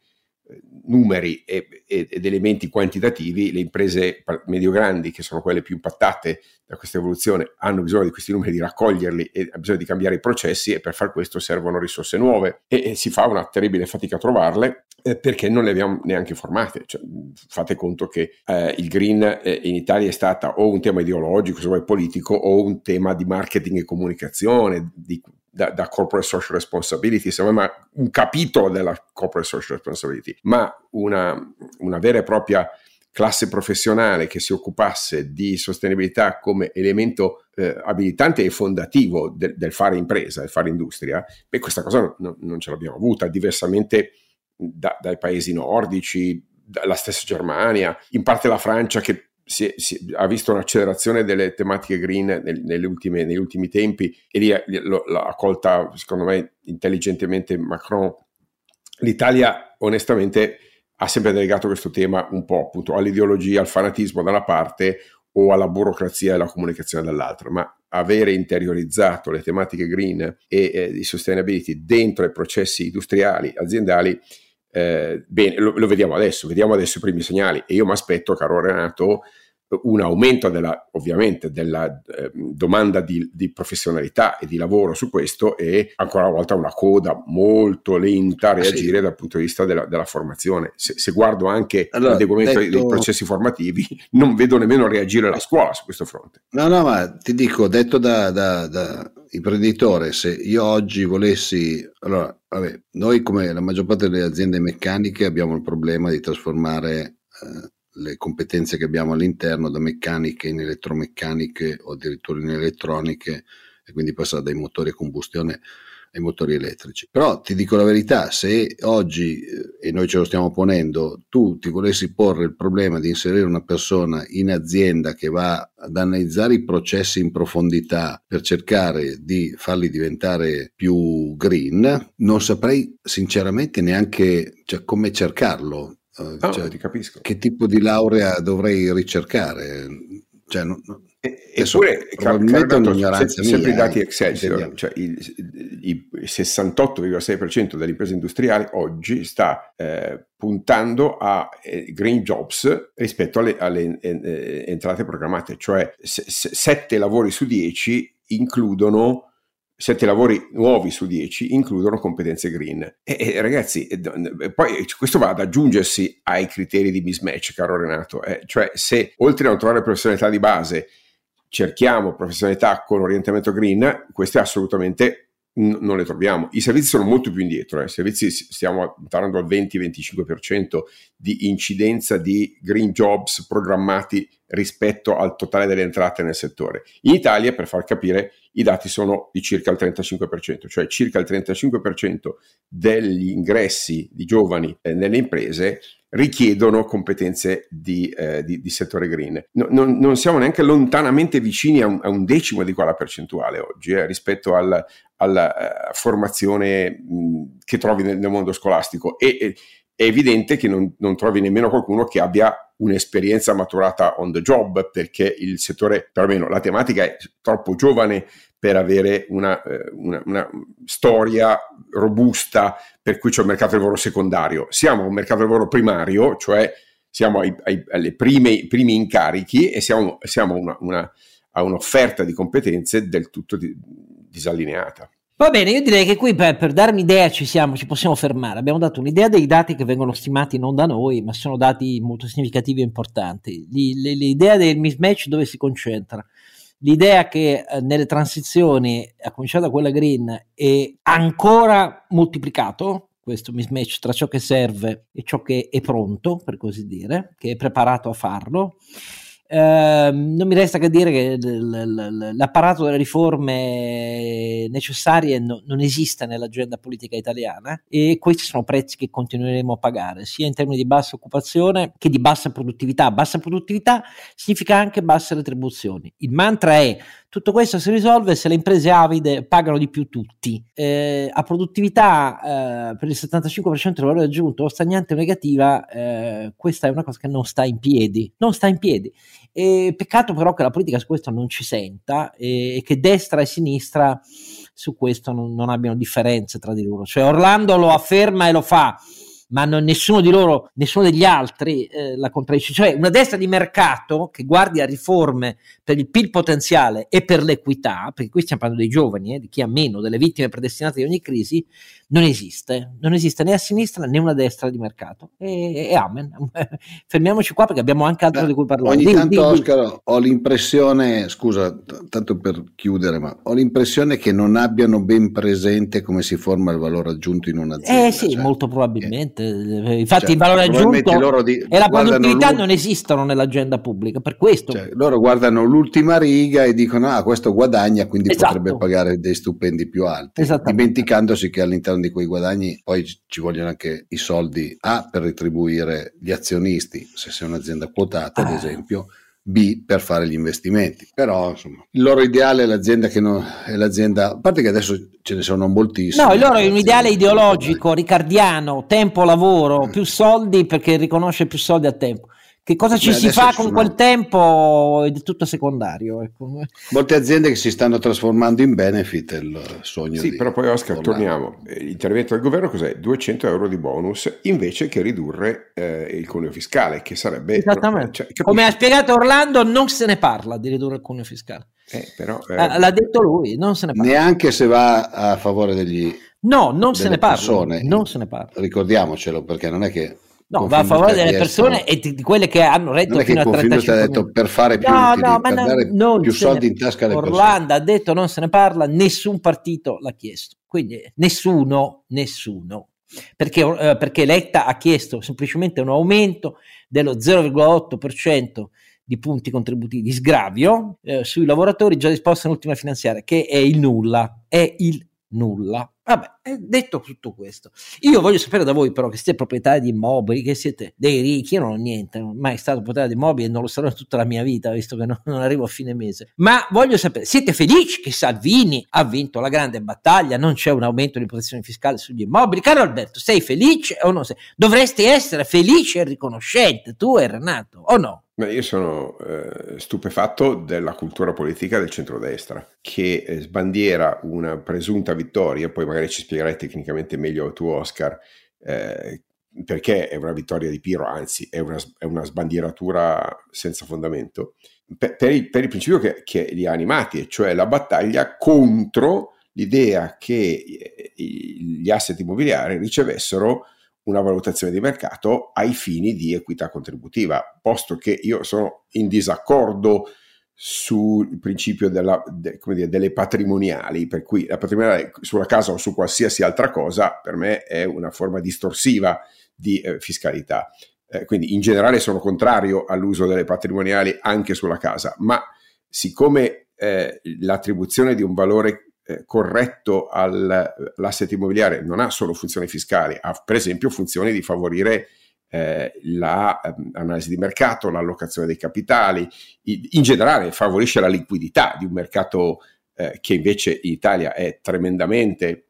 C: numeri ed elementi quantitativi, le imprese medio-grandi, che sono quelle più impattate da questa evoluzione, hanno bisogno di questi numeri, di raccoglierli e hanno bisogno di cambiare i processi e per far questo servono risorse nuove e, e si fa una terribile fatica a trovarle eh, perché non le abbiamo neanche formate. Cioè, fate conto che eh, il green eh, in Italia è stata o un tema ideologico, se vuoi politico, o un tema di marketing e comunicazione, di da, da, corporate social responsibility, se ma un capitolo della corporate social responsibility, ma una, una vera e propria classe professionale che si occupasse di sostenibilità come elemento eh, abilitante e fondativo de, del fare impresa, del fare industria, beh, questa cosa no, non ce l'abbiamo avuta, diversamente da, dai paesi nordici, dalla stessa Germania, in parte la Francia che si, si, ha visto un'accelerazione delle tematiche green nel, nelle ultime, negli ultimi tempi e lì l'ha colta, secondo me, intelligentemente Macron. L'Italia, onestamente, ha sempre delegato questo tema un po' appunto all'ideologia, al fanatismo da una parte o alla burocrazia e alla comunicazione dall'altra, ma avere interiorizzato le tematiche green e eh, di sustainability dentro i processi industriali, aziendali, eh, bene, lo, lo, vediamo adesso, vediamo adesso i primi segnali. E io mi aspetto, caro Renato, un aumento della, ovviamente della eh, domanda di, di, professionalità e di lavoro su questo e ancora una volta una coda molto lenta a reagire sì. dal punto di vista della, della formazione. Se, se, guardo anche allora, l'adeguamento detto... dei processi formativi, non vedo nemmeno reagire la scuola su questo fronte.
B: No, no, ma ti dico, detto da, da, da imprenditore, se io oggi volessi, allora, vabbè, noi come la maggior parte delle aziende meccaniche abbiamo il problema di trasformare eh, le competenze che abbiamo all'interno da meccaniche in elettromeccaniche o addirittura in elettroniche e quindi passare dai motori a combustione ai motori elettrici. Però ti dico la verità, se oggi, eh, e noi ce lo stiamo ponendo, tu ti volessi porre il problema di inserire una persona in azienda che va ad analizzare i processi in profondità per cercare di farli diventare più green, non saprei sinceramente neanche cioè, come cercarlo
C: Oh, cioè, ti capisco.
B: Che tipo di laurea dovrei ricercare? Cioè, no, no.
C: Eppure, probabilmente è un'ignoranza se, mia. Sempre i dati Excelsior, cioè il, il, 68,6% delle imprese industriali oggi sta eh, puntando a eh, green jobs rispetto alle, alle eh, entrate programmate, cioè 7 lavori su 10 includono sette lavori nuovi su dieci includono competenze green. E, e ragazzi, e, poi questo va ad aggiungersi ai criteri di mismatch, caro Renato. Eh, cioè, se oltre a non trovare professionalità di base cerchiamo professionalità con orientamento green, queste assolutamente non le troviamo. I servizi sono molto più indietro, eh. i servizi stiamo parlando al 20-25% di incidenza di green jobs programmati rispetto al totale delle entrate nel settore. In Italia, per far capire, i dati sono di circa il 35%, cioè circa il 35% degli ingressi di giovani eh, nelle imprese richiedono competenze di, eh, di, di settore green. No, non, non, siamo neanche lontanamente vicini a un, a un, decimo di quella percentuale oggi eh, rispetto al, alla uh, formazione mh, che trovi nel, nel, mondo scolastico e è evidente che non, non, trovi nemmeno qualcuno che abbia un'esperienza maturata on the job perché il settore, perlomeno la tematica è troppo giovane per avere una, eh, una, una, storia robusta per cui c'è un mercato di lavoro secondario. Siamo un mercato di lavoro primario, cioè siamo ai, ai, alle prime, primi incarichi e siamo, siamo una, a un'offerta di competenze del tutto di, disallineata.
A: Va bene, io direi che qui per, per dare un'idea ci, siamo, ci possiamo fermare. Abbiamo dato un'idea dei dati che vengono stimati non da noi, ma sono dati molto significativi e importanti. L'idea del mismatch dove si concentra? L'idea che eh, nelle transizioni, a cominciare da quella green, è ancora moltiplicato questo mismatch tra ciò che serve e ciò che è pronto, per così dire, che è preparato a farlo Uh, non mi resta che dire che l'apparato delle riforme necessarie no, non esiste nell'agenda politica italiana e questi sono prezzi che continueremo a pagare, sia in termini di bassa occupazione che di bassa produttività. Bassa produttività significa anche basse retribuzioni. Il mantra è tutto questo si risolve se le imprese avide pagano di più tutti. Eh, a produttività eh, per il 75% del valore aggiunto o stagnante o negativa, eh, questa è una cosa che non sta in piedi. Non sta in piedi. E peccato però che la politica su questo non ci senta e, e che destra e sinistra su questo non, non abbiano differenze tra di loro. Cioè Orlando lo afferma e lo fa ma non, nessuno di loro, nessuno degli altri eh, la contraddice. Cioè una destra di mercato che guardi a riforme per il PIL potenziale e per l'equità, perché qui stiamo parlando dei giovani, eh, di chi ha meno, delle vittime predestinate di ogni crisi, non esiste. Non esiste né a sinistra né una destra di mercato. E, e amen. Fermiamoci qua perché abbiamo anche altro Beh, di cui parlare.
B: Ogni di, tanto, di, Oscar, ho l'impressione, scusa, t- tanto per chiudere, ma ho l'impressione che non abbiano ben presente come si forma il valore aggiunto in un'azienda.
A: Eh sì, cioè, molto probabilmente. Eh, infatti cioè, il valore aggiunto di, e la produttività non esistono nell'agenda pubblica, per questo.
B: Cioè, loro guardano l'ultima riga e dicono, ah, questo guadagna, quindi esatto. potrebbe pagare dei stupendi più alti, dimenticandosi che all'interno di quei guadagni poi ci vogliono anche i soldi A per retribuire gli azionisti, se sei un'azienda quotata ad ah. esempio, B per fare gli investimenti. Però insomma, il loro ideale è l'azienda che non è l'azienda, a parte che adesso ce ne sono moltissime.
A: No, il loro è un ideale ideologico, ricardiano, tempo lavoro, più soldi perché riconosce più soldi a tempo. Che cosa ci Beh, si fa con sono... quel tempo è tutto secondario. Ecco.
B: Molte aziende che si stanno trasformando in benefit, è il sogno.
C: Sì, però poi Oscar, tornare. torniamo. L'intervento del governo cos'è? 200 euro di bonus invece che ridurre eh, il cuneo fiscale, che sarebbe...
A: Esattamente. Cioè, Come ha spiegato Orlando, non se ne parla di ridurre il cuneo fiscale.
C: Eh, però, eh...
A: L'ha detto lui, non se ne parla.
B: Neanche se va a favore degli...
A: No, non se ne parla. Persone. Non se ne parla.
B: Ricordiamocelo perché non è che
A: No, va a favore delle persone e di quelle che hanno retto
B: non
A: fino a 35
B: ha detto per fare più,
A: no, no, per
B: dare
A: non
B: più soldi in tasca alle
A: Orlando persone. ha detto non se ne parla, nessun partito l'ha chiesto. Quindi nessuno, nessuno. Perché, eh, perché Letta ha chiesto semplicemente un aumento dello 0,8% di punti contributivi di sgravio eh, sui lavoratori già disposti nell'ultima finanziaria, che è il nulla, è il nulla. Vabbè, detto tutto questo, io voglio sapere da voi però che siete proprietari di immobili, che siete dei ricchi, io non ho niente, non sono mai stato proprietario di immobili e non lo sarò tutta la mia vita, visto che non, non, arrivo a fine mese. Ma voglio sapere, siete felici che Salvini ha vinto la grande battaglia, non c'è un aumento di protezione fiscale sugli immobili? Caro Alberto, sei felice o no? Dovresti essere felice e riconoscente, tu e Renato, o no?
C: Beh, io sono eh, stupefatto della cultura politica del centrodestra che eh, sbandiera una presunta vittoria, poi magari ci spiegherai tecnicamente meglio tu Oscar, eh, perché è una vittoria di Piro, anzi è una, è una sbandieratura senza fondamento, per, per, il, per il, principio che, che, li ha animati, cioè la battaglia contro l'idea che eh, gli asset immobiliari ricevessero una valutazione di mercato ai fini di equità contributiva, posto che io sono in disaccordo sul principio della, de, dire, delle patrimoniali, per cui la patrimoniale sulla casa o su qualsiasi altra cosa per me è una forma distorsiva di eh, fiscalità. Eh, quindi in generale sono contrario all'uso delle patrimoniali anche sulla casa, ma siccome eh, l'attribuzione di un valore eh, corretto all'asset immobiliare non ha solo funzioni fiscali, ha per esempio funzioni di favorire eh, l'analisi ehm, di mercato, l'allocazione dei capitali, in generale favorisce la liquidità di un mercato eh, che invece in Italia è tremendamente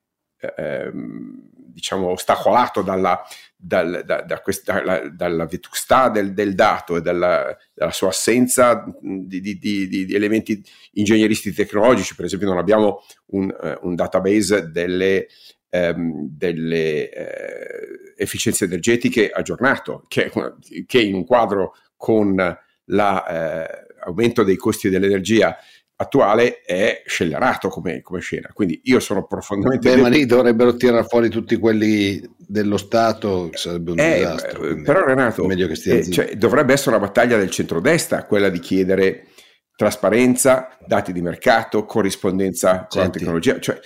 C: ehm, diciamo ostacolato dalla, dal, da, da questa, dalla, dalla vetustà del, del, dato e dalla, dalla sua assenza di, di, di, di, elementi ingegneristi tecnologici, per esempio non abbiamo un, uh, un database delle, um, delle uh, efficienze energetiche aggiornato, che, che, in un quadro con l'aumento uh, dei costi dell'energia attuale è scellerato come, come, scena. Quindi io sono profondamente.
B: Beh, ma lì dovrebbero tirare fuori tutti quelli dello Stato, sarebbe un eh, disastro.
C: Però, Renato, eh, cioè, dovrebbe essere una battaglia del centrodestra quella di chiedere trasparenza, dati di mercato, corrispondenza con la tecnologia. Cioè,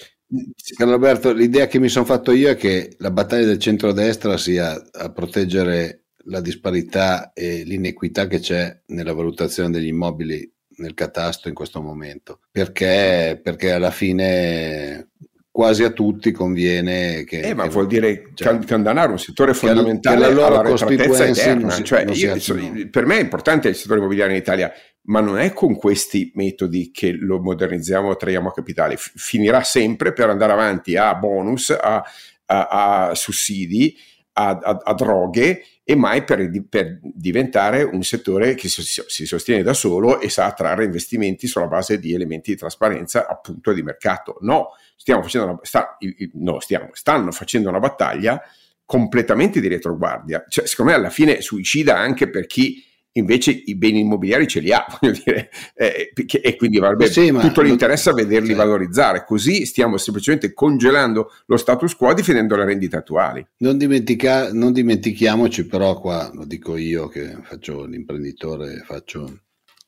B: Carlo Alberto, l'idea che mi sono fatto io è che la battaglia del centrodestra sia a proteggere la disparità e l'inequità che c'è nella valutazione degli immobili nel catasto in questo momento, perché, perché alla fine quasi a tutti conviene che...
C: Eh, ma che vuol dire cioè, condannare un settore fondamentale che la loro alla eterna. Si, cioè, io, per me è importante il settore immobiliare in Italia, ma non è con questi metodi che lo modernizziamo traiamo a capitale. F- finirà sempre per andare avanti a bonus, a, a, a sussidi, a, a droghe e mai per, per, diventare un settore che si, si, sostiene da solo e sa attrarre investimenti sulla base di elementi di trasparenza appunto di mercato. No, stiamo facendo una, sta, no, stiamo, stanno facendo una battaglia completamente di retroguardia. Cioè, secondo me alla fine suicida anche per chi invece i beni immobiliari ce li ha, voglio dire, eh, e quindi avrebbe sì, tutto l'interesse a vederli sì. valorizzare. Così stiamo semplicemente congelando lo status quo difendendo le rendite attuali.
B: Non, dimentica, non dimentichiamoci però qua, lo dico io che faccio l'imprenditore, faccio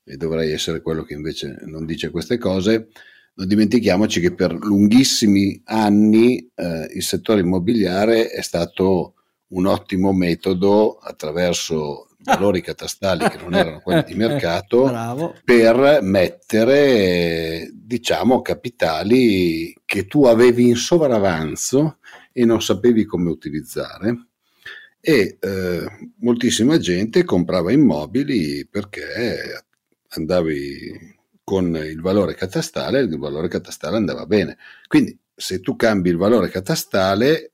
B: e dovrei essere quello che invece non dice queste cose, non dimentichiamoci che per lunghissimi anni eh, il settore immobiliare è stato un ottimo metodo attraverso valori catastali che non erano quelli di mercato Bravo. per mettere diciamo capitali che tu avevi in sovravanzo e non sapevi come utilizzare e eh, moltissima gente comprava immobili perché andavi con il valore catastale, il valore catastale andava bene. Quindi se tu cambi il valore catastale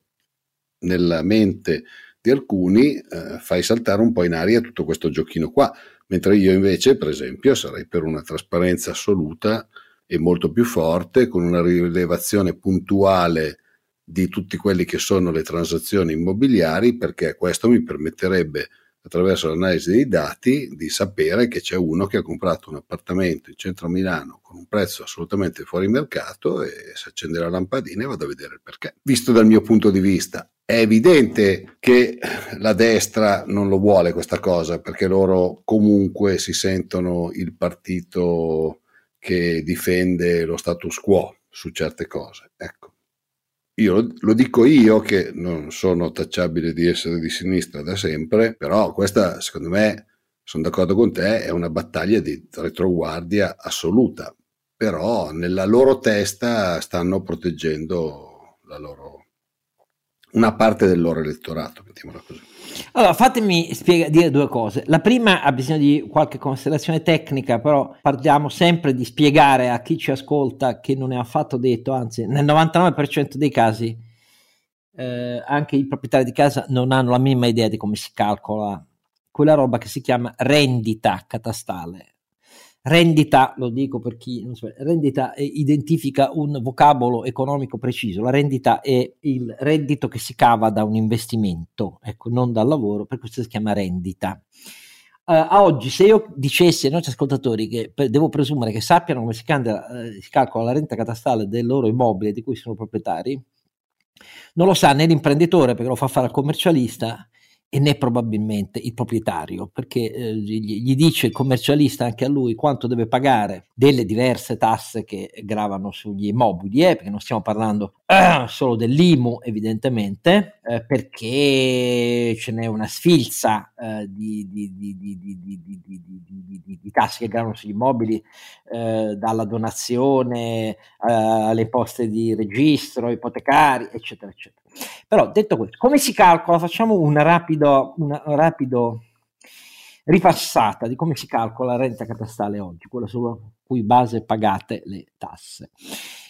B: nella mente di alcuni eh, fai saltare un po' in aria tutto questo giochino qua, mentre io invece, per esempio, sarei per una trasparenza assoluta e molto più forte, con una rilevazione puntuale di tutti quelli che sono le transazioni immobiliari, perché questo mi permetterebbe attraverso l'analisi dei dati di sapere che c'è uno che ha comprato un appartamento in centro a Milano con un prezzo assolutamente fuori mercato e si accende la lampadina e vado a vedere il perché. Visto dal mio punto di vista, è evidente che la destra non lo vuole questa cosa perché loro comunque si sentono il partito che difende lo status quo su certe cose. Ecco. Io lo dico io che non sono tacciabile di essere di sinistra da sempre, però questa secondo me, sono d'accordo con te, è una battaglia di retroguardia assoluta, però nella loro testa stanno proteggendo loro, una parte del loro elettorato, mettiamola così.
A: Allora, fatemi spiega- dire due cose. La prima ha bisogno di qualche considerazione tecnica, però parliamo sempre di spiegare a chi ci ascolta che non è affatto detto, anzi nel 99% dei casi eh, anche i proprietari di casa non hanno la minima idea di come si calcola quella roba che si chiama rendita catastale. Rendita, lo dico per chi non so, rendita identifica un vocabolo economico preciso. La rendita è il reddito che si cava da un investimento, ecco, non dal lavoro, per questo si chiama rendita. Uh, a oggi, se io dicessi ai nostri ascoltatori che per, devo presumere che sappiano come si, candida, uh, si calcola la renta catastale del loro immobile di cui sono proprietari, non lo sa né l'imprenditore perché lo fa fare al commercialista e né probabilmente il proprietario, perché eh, gli, dice il commercialista anche a lui quanto deve pagare delle diverse tasse che gravano sugli immobili, eh, perché non stiamo parlando eh, solo dell'IMU evidentemente, eh, perché ce n'è una sfilza eh, di, di, tasse che gravano sugli immobili, eh, dalla donazione eh, alle poste di registro, ipotecari, eccetera, eccetera. Però detto questo, come si calcola? Facciamo una, rapido, una rapido ripassata di come si calcola la renta catastale oggi, quella sulla cui base pagate le tasse.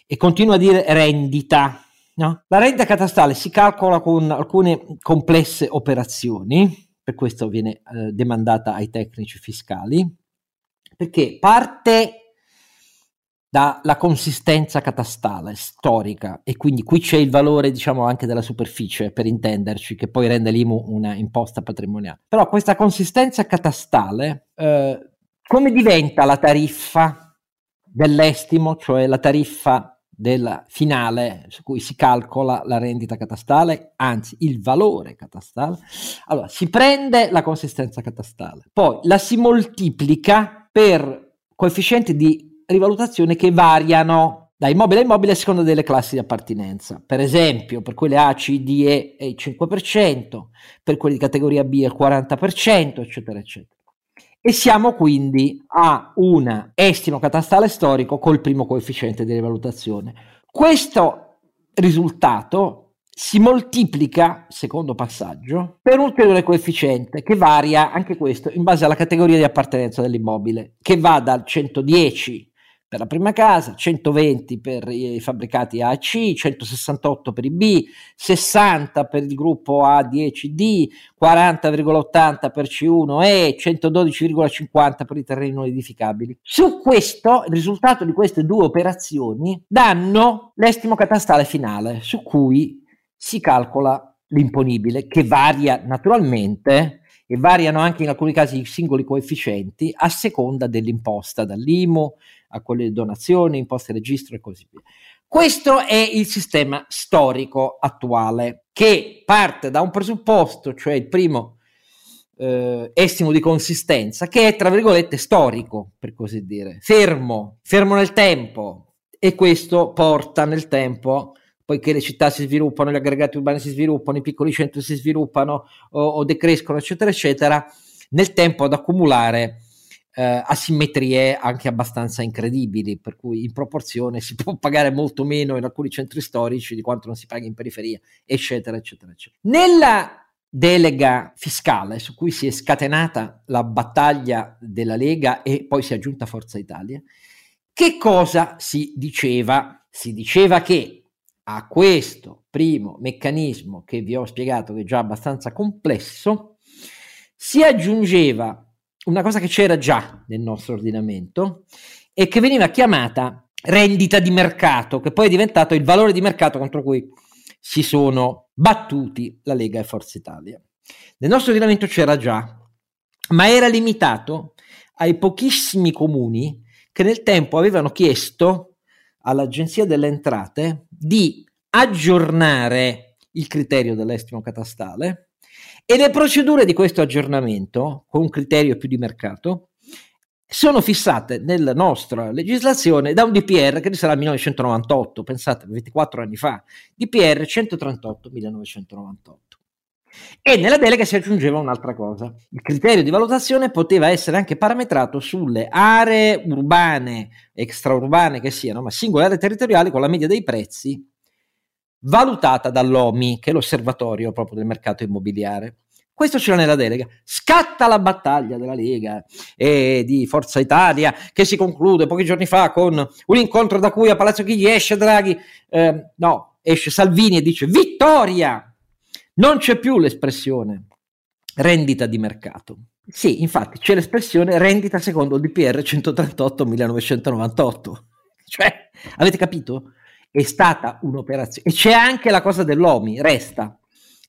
A: E continuo a dire rendita. No? La renta catastale si calcola con alcune complesse operazioni, per questo viene eh, demandata ai tecnici fiscali, perché parte dalla consistenza catastale storica e quindi qui c'è il valore diciamo anche della superficie per intenderci che poi rende l'IMU una imposta patrimoniale però questa consistenza catastale eh, come diventa la tariffa dell'estimo cioè la tariffa del finale su cui si calcola la rendita catastale, anzi il valore catastale. Allora, si prende la consistenza catastale, poi la si moltiplica per coefficienti di rivalutazione che variano da immobile a immobile a seconda delle classi di appartenenza. Per esempio, per quelle A, C, D, E è il 5%, per quelle di categoria B è il 40%, eccetera, eccetera. E siamo quindi a un estimo catastale storico col primo coefficiente di rivalutazione. Questo risultato si moltiplica, secondo passaggio, per un ulteriore coefficiente che varia anche questo in base alla categoria di appartenenza dell'immobile, che va dal 110 per la prima casa, 120 per i fabbricati A C, 168 per i B, 60 per il gruppo A10D, 40,80 per C1E, 112,50 per i terreni non edificabili. Su questo, il risultato di queste due operazioni danno l'estimo catastale finale, su cui si calcola l'imponibile, che varia naturalmente e variano anche in alcuni casi i singoli coefficienti a seconda dell'imposta, dall'IMU a quelle di donazione, imposte registro e così via. Questo è il sistema storico attuale che parte da un presupposto, cioè il primo eh, estimo di consistenza, che è tra virgolette storico, per così dire, fermo, fermo nel tempo e questo porta nel tempo poiché le città si sviluppano, gli aggregati urbani si sviluppano, i piccoli centri si sviluppano o, o decrescono, eccetera, eccetera, nel tempo ad accumulare eh, asimmetrie anche abbastanza incredibili, per cui in proporzione si può pagare molto meno in alcuni centri storici di quanto non si paga in periferia, eccetera, eccetera, eccetera. Nella delega fiscale su cui si è scatenata la battaglia della Lega e poi si è aggiunta Forza Italia, che cosa si diceva? Si diceva che a questo primo meccanismo che vi ho spiegato, che è già abbastanza complesso, si aggiungeva una cosa che c'era già nel nostro ordinamento e che veniva chiamata rendita di mercato, che poi è diventato il valore di mercato contro cui si sono battuti la Lega e Forza Italia. Nel nostro ordinamento c'era già, ma era limitato ai pochissimi comuni che nel tempo avevano chiesto all'Agenzia delle Entrate di aggiornare il criterio dell'estimo catastale e le procedure di questo aggiornamento, con un criterio più di mercato, sono fissate nella nostra legislazione da un DPR che risale al 1998, pensate, 24 anni fa, DPR 138 1998. E nella delega si aggiungeva un'altra cosa. Il criterio di valutazione poteva essere anche parametrato sulle aree urbane, extraurbane che siano, ma singole aree territoriali con la media dei prezzi valutata dall'OMI, che è l'osservatorio proprio del mercato immobiliare. Questo c'era nella delega. Scatta la battaglia della Lega e di Forza Italia che si conclude pochi giorni fa con un incontro da cui a Palazzo Chigi esce Draghi, eh, no, esce Salvini e dice vittoria! Non c'è più l'espressione rendita di mercato. Sì, infatti c'è l'espressione rendita secondo il DPR 138 1998. Cioè, avete capito? È stata un'operazione. E c'è anche la cosa dell'OMI, resta.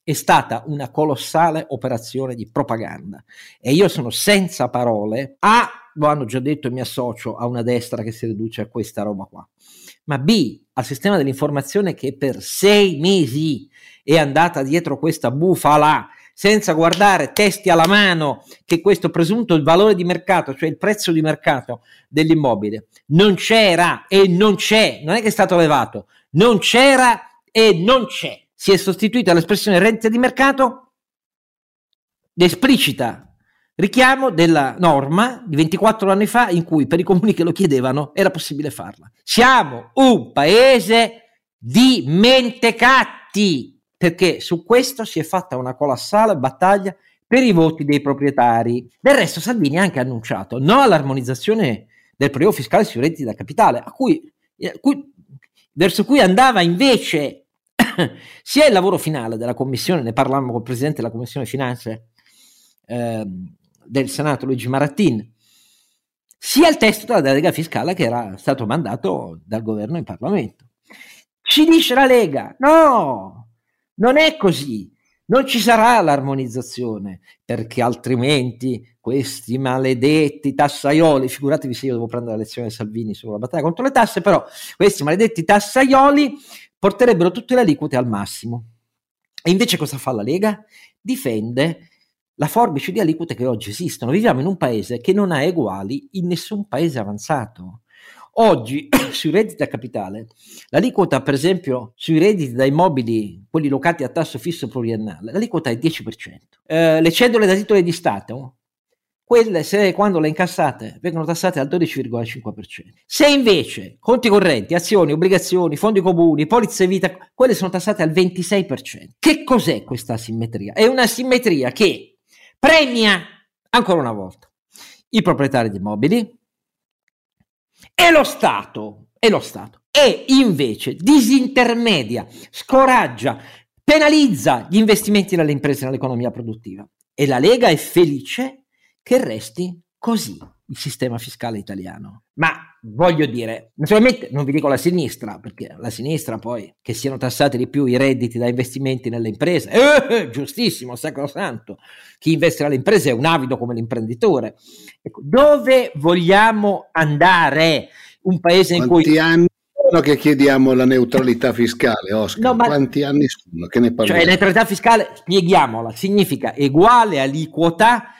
A: È stata una colossale operazione di propaganda. E io sono senza parole. A, lo hanno già detto e mi associo a una destra che si riduce a questa roba qua. Ma B, al sistema dell'informazione che per sei mesi è andata dietro questa bufala senza guardare testi alla mano che questo presunto il valore di mercato, cioè il prezzo di mercato dell'immobile, non c'era e non c'è, non è che è stato levato, non c'era e non c'è. Si è sostituita l'espressione rendita di mercato esplicita richiamo della norma di 24 anni fa in cui per i comuni che lo chiedevano era possibile farla. Siamo un paese di mentecatti perché su questo si è fatta una colossale battaglia per i voti dei proprietari. Del resto Salvini ha anche annunciato no all'armonizzazione del prelievo fiscale sui redditi da capitale, a cui, a cui, verso cui andava invece sia il lavoro finale della commissione, ne parlammo col presidente della commissione finanze eh, del Senato Luigi Marattin, sia il testo della delega fiscale che era stato mandato dal governo in Parlamento. Ci dice la Lega, no, non è così. Non ci sarà l'armonizzazione perché altrimenti questi maledetti tassaioli, figuratevi se io devo prendere la lezione di Salvini sulla battaglia contro le tasse, però questi maledetti tassaioli porterebbero tutte le aliquote al massimo. E invece cosa fa la Lega? Difende la forbice di aliquote che oggi esistono. Viviamo in un paese che non ha eguali in nessun paese avanzato. Oggi sui redditi a capitale, l'aliquota per esempio sui redditi da immobili, quelli locati a tasso fisso pluriennale, l'aliquota è 10%. Eh, le cedole da titoli di Stato, quelle se quando le incassate vengono tassate al 12,5%. Se invece conti correnti, azioni, obbligazioni, fondi comuni, polizze vita, quelle sono tassate al 26%. Che cos'è questa asimmetria? È una simmetria che premia ancora una volta i proprietari di immobili, e lo Stato, e lo Stato, e invece disintermedia, scoraggia, penalizza gli investimenti nelle imprese nell'economia produttiva. E la Lega è felice che resti così il sistema fiscale italiano. Ma voglio dire, naturalmente non vi dico la sinistra, perché la sinistra poi che siano tassati di più i redditi da investimenti nelle imprese, eh, giustissimo, sacrosanto, chi investe nelle imprese è un avido come l'imprenditore. Ecco, dove vogliamo andare? Un paese in
B: Quanti
A: cui...
B: anni sono che chiediamo la neutralità fiscale, Oscar? No, ma... Quanti anni sono? Che ne
A: parliamo? Cioè, neutralità fiscale, spieghiamola, significa uguale aliquota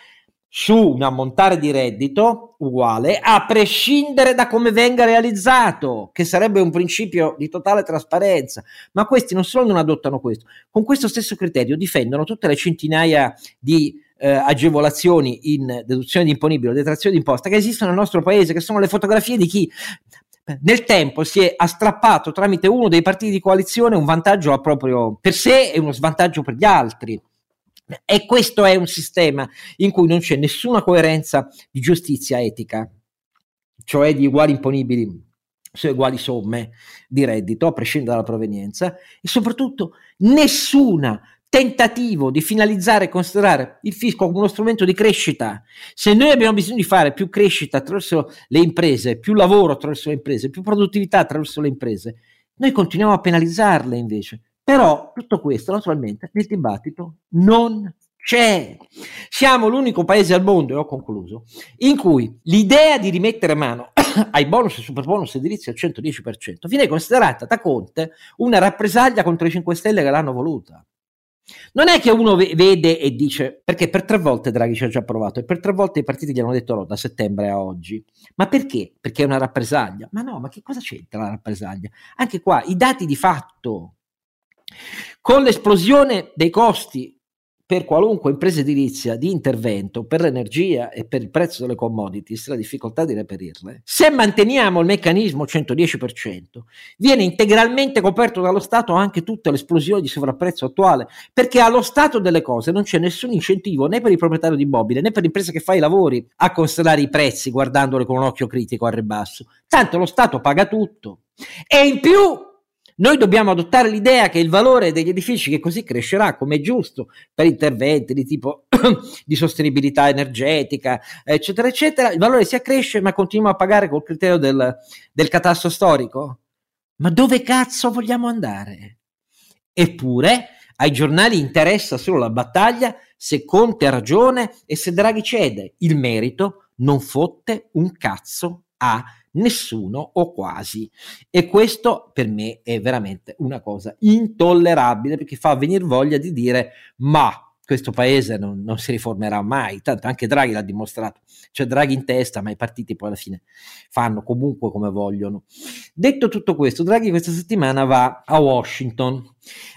A: su un ammontare di reddito uguale a prescindere da come venga realizzato, che sarebbe un principio di totale trasparenza. Ma questi non solo non adottano questo, con questo stesso criterio difendono tutte le centinaia di eh, agevolazioni in deduzione di imponibile o detrazione di imposta che esistono nel nostro paese, che sono le fotografie di chi nel tempo si è astrappato tramite uno dei partiti di coalizione un vantaggio proprio per sé e uno svantaggio per gli altri E questo è un sistema in cui non c'è nessuna coerenza di giustizia etica, cioè di uguali imponibili su uguali somme di reddito, a prescindere dalla provenienza, e soprattutto nessuna tentativo di finalizzare e considerare il fisco come uno strumento di crescita. Se noi abbiamo bisogno di fare più crescita attraverso le imprese, più lavoro attraverso le imprese, più produttività attraverso le imprese, noi continuiamo a penalizzarle invece. Però tutto questo naturalmente nel dibattito non c'è. Siamo l'unico paese al mondo, e ho concluso, in cui l'idea di rimettere mano ai bonus e super bonus edilizi al 110% viene considerata da Conte una rappresaglia contro i 5 Stelle che l'hanno voluta. Non è che uno vede e dice, perché per tre volte Draghi ci ha già provato e per tre volte i partiti gli hanno detto no da settembre a oggi. Ma perché? Perché è una rappresaglia. Ma no, ma che cosa c'entra la rappresaglia? Anche qua i dati di fatto. Con l'esplosione dei costi per qualunque impresa edilizia di intervento per l'energia e per il prezzo delle commodities, la difficoltà di reperirle, se manteniamo il meccanismo 110%, viene integralmente coperto dallo Stato anche tutta l'esplosione di sovrapprezzo attuale, perché allo stato delle cose non c'è nessun incentivo né per il proprietario di immobile né per l'impresa che fa i lavori a considerare i prezzi guardandole con un occhio critico al ribasso. Tanto lo Stato paga tutto. E in più noi dobbiamo adottare l'idea che il valore degli edifici, che così crescerà, come è giusto, per interventi di tipo di sostenibilità energetica, eccetera, eccetera, il valore si accresce, ma continuiamo a pagare col criterio del, del catasto storico. Ma dove cazzo vogliamo andare? Eppure ai giornali interessa solo la battaglia se Conte ha ragione e se Draghi cede. Il merito non fotte un cazzo a nessuno o quasi. E questo per me è veramente una cosa intollerabile perché fa venire voglia di dire ma questo paese non, non, si riformerà mai, tanto anche Draghi l'ha dimostrato, c'è Draghi in testa, ma i partiti poi alla fine fanno comunque come vogliono. Detto tutto questo, Draghi questa settimana va a Washington,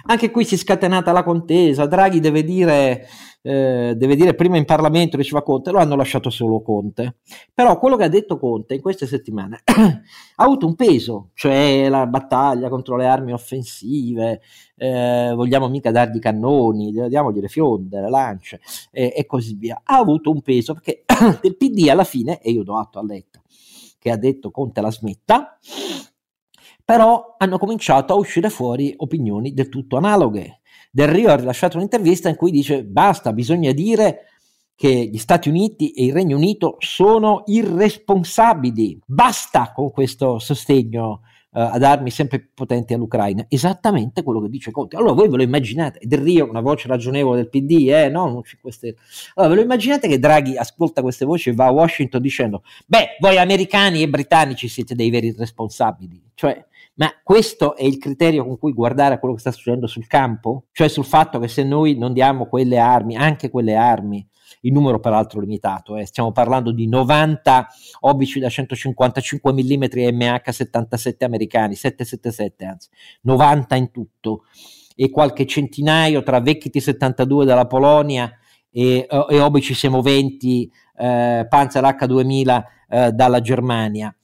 A: anche qui si è scatenata la contesa, Draghi deve dire eh, deve dire prima in Parlamento diceva Conte, lo hanno lasciato solo Conte. Però quello che ha detto Conte in queste settimane ha avuto un peso, cioè la battaglia contro le armi offensive, eh, vogliamo mica dargli cannoni, diamogli le fionde, le lance eh, e così via. Ha avuto un peso perché del PD alla fine, e io do atto a Letta, che ha detto Conte la smetta, però hanno cominciato a uscire fuori opinioni del tutto analoghe. Del Rio ha rilasciato un'intervista in cui dice basta, bisogna dire che gli Stati Uniti e il Regno Unito sono irresponsabili, basta con questo sostegno uh, ad armi sempre più potenti all'Ucraina, esattamente quello che dice Conte. Allora voi ve lo immaginate, Del Rio, una voce ragionevole del PD, eh, no, non 5 Stelle. Allora ve lo immaginate che Draghi ascolta queste voci e va a Washington dicendo, beh, voi americani e britannici siete dei veri responsabili, cioè ma questo è il criterio con cui guardare a quello che sta succedendo sul campo? Cioè sul fatto che se noi non diamo quelle armi, anche quelle armi, il numero peraltro limitato, eh, stiamo parlando di 90 obici da 155 mm MH77 americani, 777 anzi, 90 in tutto, e qualche centinaio tra vecchi T72 dalla Polonia e, e obici semoventi eh, Panzer H2000 eh, dalla Germania.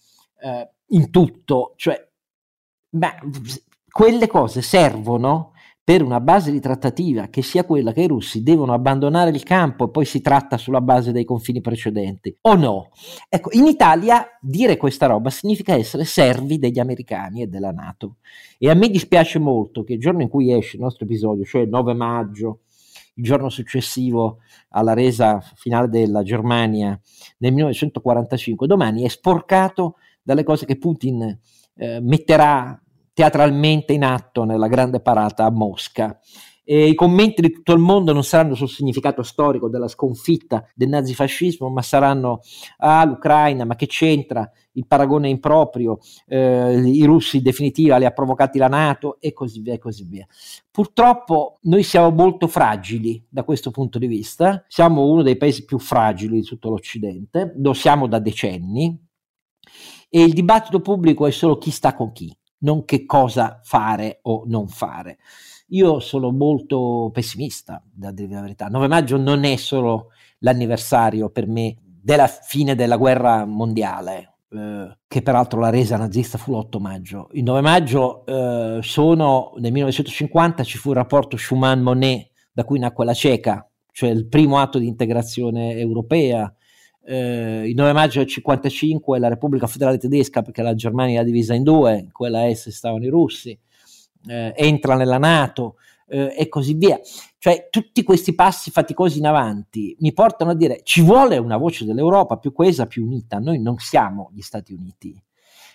A: Eh, in tutto, cioè ma quelle cose servono per una base di trattativa che sia quella che i russi devono abbandonare il campo e poi si tratta sulla base dei confini precedenti o no? Ecco, in Italia dire questa roba significa essere servi degli americani e della Nato e a me dispiace molto che il giorno in cui esce il nostro episodio, cioè il 9 maggio, il giorno successivo alla resa finale della Germania nel 1945, domani è sporcato dalle cose che Putin eh, metterà teatralmente in atto nella grande parata a Mosca. E I commenti di tutto il mondo non saranno sul significato storico della sconfitta del nazifascismo, ma saranno ah, l'Ucraina, ma che c'entra? Il paragone improprio, eh, i russi in definitiva li ha provocati la Nato e così via e così via. Purtroppo noi siamo molto fragili da questo punto di vista, siamo uno dei paesi più fragili di tutto l'Occidente, lo siamo da decenni e il dibattito pubblico è solo chi sta con chi non che cosa fare o non fare. Io sono molto pessimista, da dire la verità. 9 maggio non è solo l'anniversario per me della fine della guerra mondiale, eh, che peraltro la resa nazista fu l'8 maggio. Il 9 maggio eh, sono, nel 1950 ci fu il rapporto Schumann-Monet, da cui nacque la CECA, cioè il primo atto di integrazione europea. Eh, il 9 maggio del 1955 la Repubblica Federale Tedesca, perché la Germania era divisa in due, in quella est stavano i russi, eh, entra nella Nato eh, e così via. Cioè tutti questi passi faticosi in avanti mi portano a dire ci vuole una voce dell'Europa più coesa, più unita. Noi non siamo gli Stati Uniti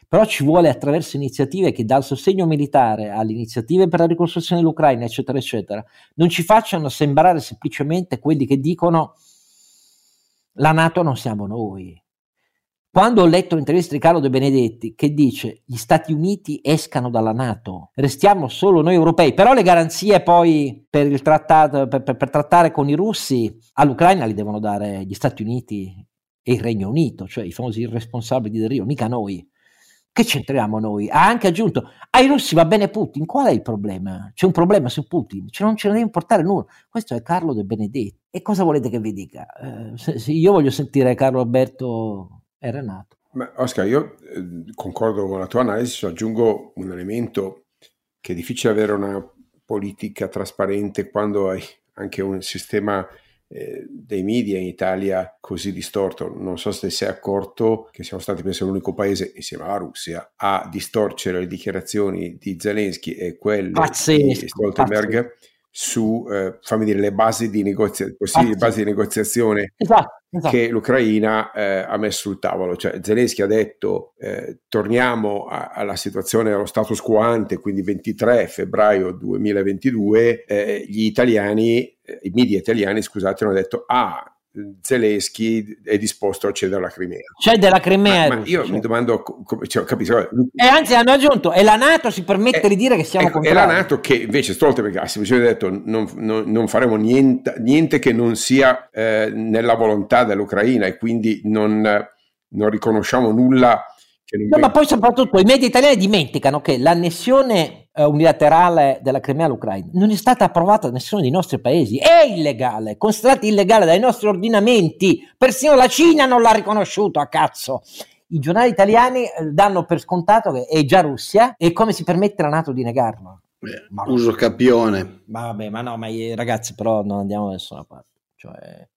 A: però ci vuole attraverso iniziative che dal sostegno militare alle iniziative per la ricostruzione dell'Ucraina, eccetera, eccetera, non ci facciano sembrare semplicemente quelli che dicono la Nato non siamo noi. Quando ho letto l'intervista di Carlo De Benedetti che dice gli Stati Uniti escano dalla Nato, restiamo solo noi europei, però le garanzie poi per, trattato, per, per, per trattare con i russi all'Ucraina li devono dare gli Stati Uniti e il Regno Unito, cioè i famosi irresponsabili del Rio, mica noi. Che c'entriamo noi? Ha anche aggiunto, ai russi va bene Putin, qual è il problema? C'è un problema su Putin, cioè non ce ne deve importare nulla. Questo è Carlo De Benedetti. E cosa volete che vi dica? Eh, se, se io voglio sentire Carlo Alberto e Renato.
C: Ma Oscar, io eh, concordo con la tua analisi, aggiungo un elemento che è difficile avere una politica trasparente quando hai anche un sistema eh, dei media in Italia così distorto. Non so se si è accorto che siamo stati penso l'unico paese insieme alla Russia a distorcere le dichiarazioni di Zelensky e quelle
A: pazzesco,
C: di Stoltenberg pazzesco. Su eh, fammi dire le basi di, negozia- possibili basi di negoziazione
A: esatto, esatto.
C: che l'Ucraina eh, ha messo sul tavolo. Cioè Zelensky ha detto eh, torniamo a- alla situazione allo status quo ante, quindi 23 febbraio 2022, eh, gli italiani eh, i media italiani, scusate, hanno detto ah, Zelensky è disposto a cedere la Crimea.
A: Cede la Crimea.
C: Ma, ma io cioè. mi domando, come, cioè, capisco,
A: e anzi hanno aggiunto, e la Nato si permette è, di dire che siamo ecco.
C: È la Nato che invece Stoltenberg ha semplicemente detto non, non, non faremo niente, niente, che non sia eh, nella volontà dell'Ucraina e quindi non, non riconosciamo nulla
A: No, ma poi soprattutto i media italiani dimenticano che l'annessione eh, unilaterale della Crimea all'Ucraina non è stata approvata da nessuno dei nostri paesi, è illegale, considerata illegale dai nostri ordinamenti, persino la Cina non l'ha riconosciuto a cazzo. I giornali italiani eh, danno per scontato che è già Russia e come si permette la Nato di negarlo?
B: Eh, uso capione.
A: Ma vabbè, ma no, ma ragazzi però non andiamo da nessuna parte. Cioè,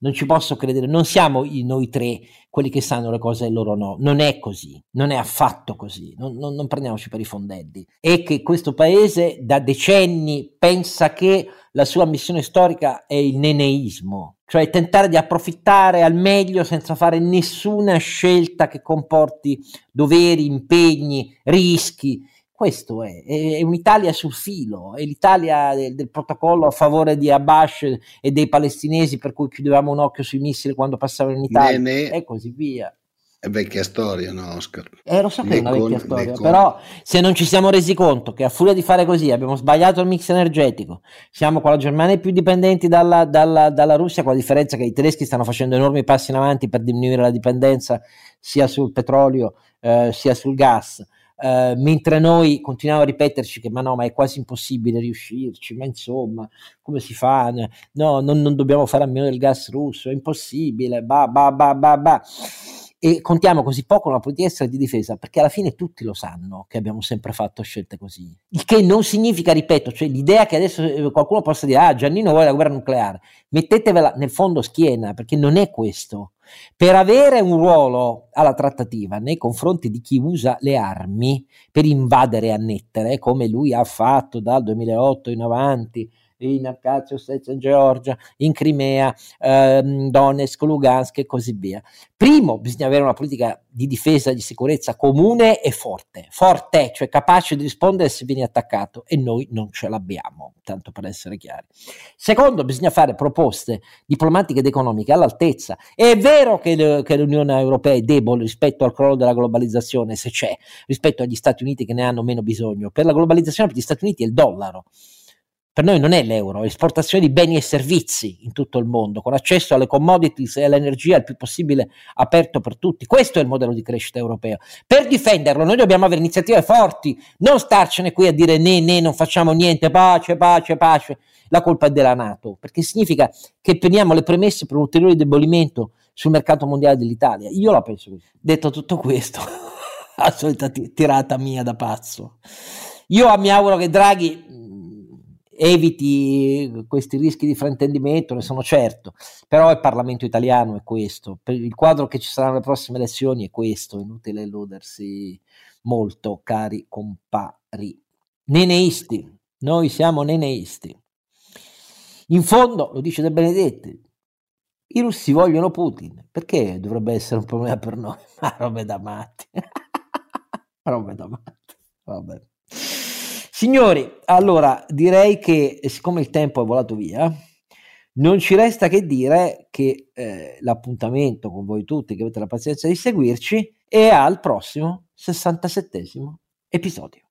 A: non ci posso credere, non siamo noi tre quelli che sanno le cose e loro no, non è così, non è affatto così, non, non, non prendiamoci per i fondelli. È che questo paese da decenni pensa che la sua missione storica è il neneismo, cioè tentare di approfittare al meglio senza fare nessuna scelta che comporti doveri, impegni, rischi questo è, è un'Italia sul filo, è l'Italia del, del, protocollo a favore di Abbas e dei palestinesi per cui chiudevamo un occhio sui missili quando passavano in Italia ne, ne. e così via.
B: È vecchia storia, no Oscar?
A: Eh, lo so che è una vecchia storia, però se non ci siamo resi conto che a furia di fare così abbiamo sbagliato il mix energetico, siamo con la Germania più dipendenti dalla, dalla, dalla Russia, con la differenza che i tedeschi stanno facendo enormi passi in avanti per diminuire la dipendenza sia sul petrolio eh, sia sul gas, Uh, mentre noi continuiamo a ripeterci che ma no, ma è quasi impossibile riuscirci, ma insomma, come si fa? No, non, non dobbiamo fare a meno del gas russo, è impossibile, ba ba ba ba ba e contiamo così poco nella politica estera di difesa perché alla fine tutti lo sanno che abbiamo sempre fatto scelte così. Il che non significa, ripeto, cioè l'idea che adesso eh, qualcuno possa dire ah Giannino vuole la guerra nucleare, mettetevela nel fondo schiena perché non è questo. Per avere un ruolo alla trattativa nei confronti di chi usa le armi per invadere e annettere, come lui ha fatto dal 2008 in avanti, in Abkhazia, Ossetia, Georgia, in Crimea, ehm, Donetsk, Lugansk e così via. Primo, bisogna avere una politica di difesa di sicurezza comune e forte, forte, cioè capace di rispondere se viene attaccato e noi non ce l'abbiamo, tanto per essere chiari. Secondo, bisogna fare proposte diplomatiche ed economiche all'altezza. È vero che, che l'Unione Europea è debole rispetto al crollo della globalizzazione, se c'è, rispetto agli Stati Uniti che ne hanno meno bisogno. Per la globalizzazione per gli Stati Uniti è il dollaro. Per noi non è l'euro, è esportazione di beni e servizi in tutto il mondo, con accesso alle commodities e all'energia il più possibile aperto per tutti. Questo è il modello di crescita europeo. Per difenderlo noi dobbiamo avere iniziative forti, non starcene qui a dire né, né, non facciamo niente, pace, pace, pace. La colpa è della Nato, perché significa che poniamo le premesse per un ulteriore indebolimento sul mercato mondiale dell'Italia. Io la penso così. Detto tutto questo, la solita tirata mia da pazzo. Io mi auguro che Draghi eviti questi rischi di fraintendimento, ne sono certo, però il Parlamento italiano è questo, il quadro che ci saranno le prossime elezioni è questo, inutile illudersi molto, cari compari. Neneisti, noi siamo neneisti. In fondo, lo dice De Benedetti, i russi vogliono Putin, perché dovrebbe essere un problema per noi? Ma robe da matti. robe da matti. Vabbè. Signori, allora direi che siccome il tempo è volato via, non ci resta che dire che eh, l'appuntamento con voi tutti che avete la pazienza di seguirci è al prossimo 67 episodio.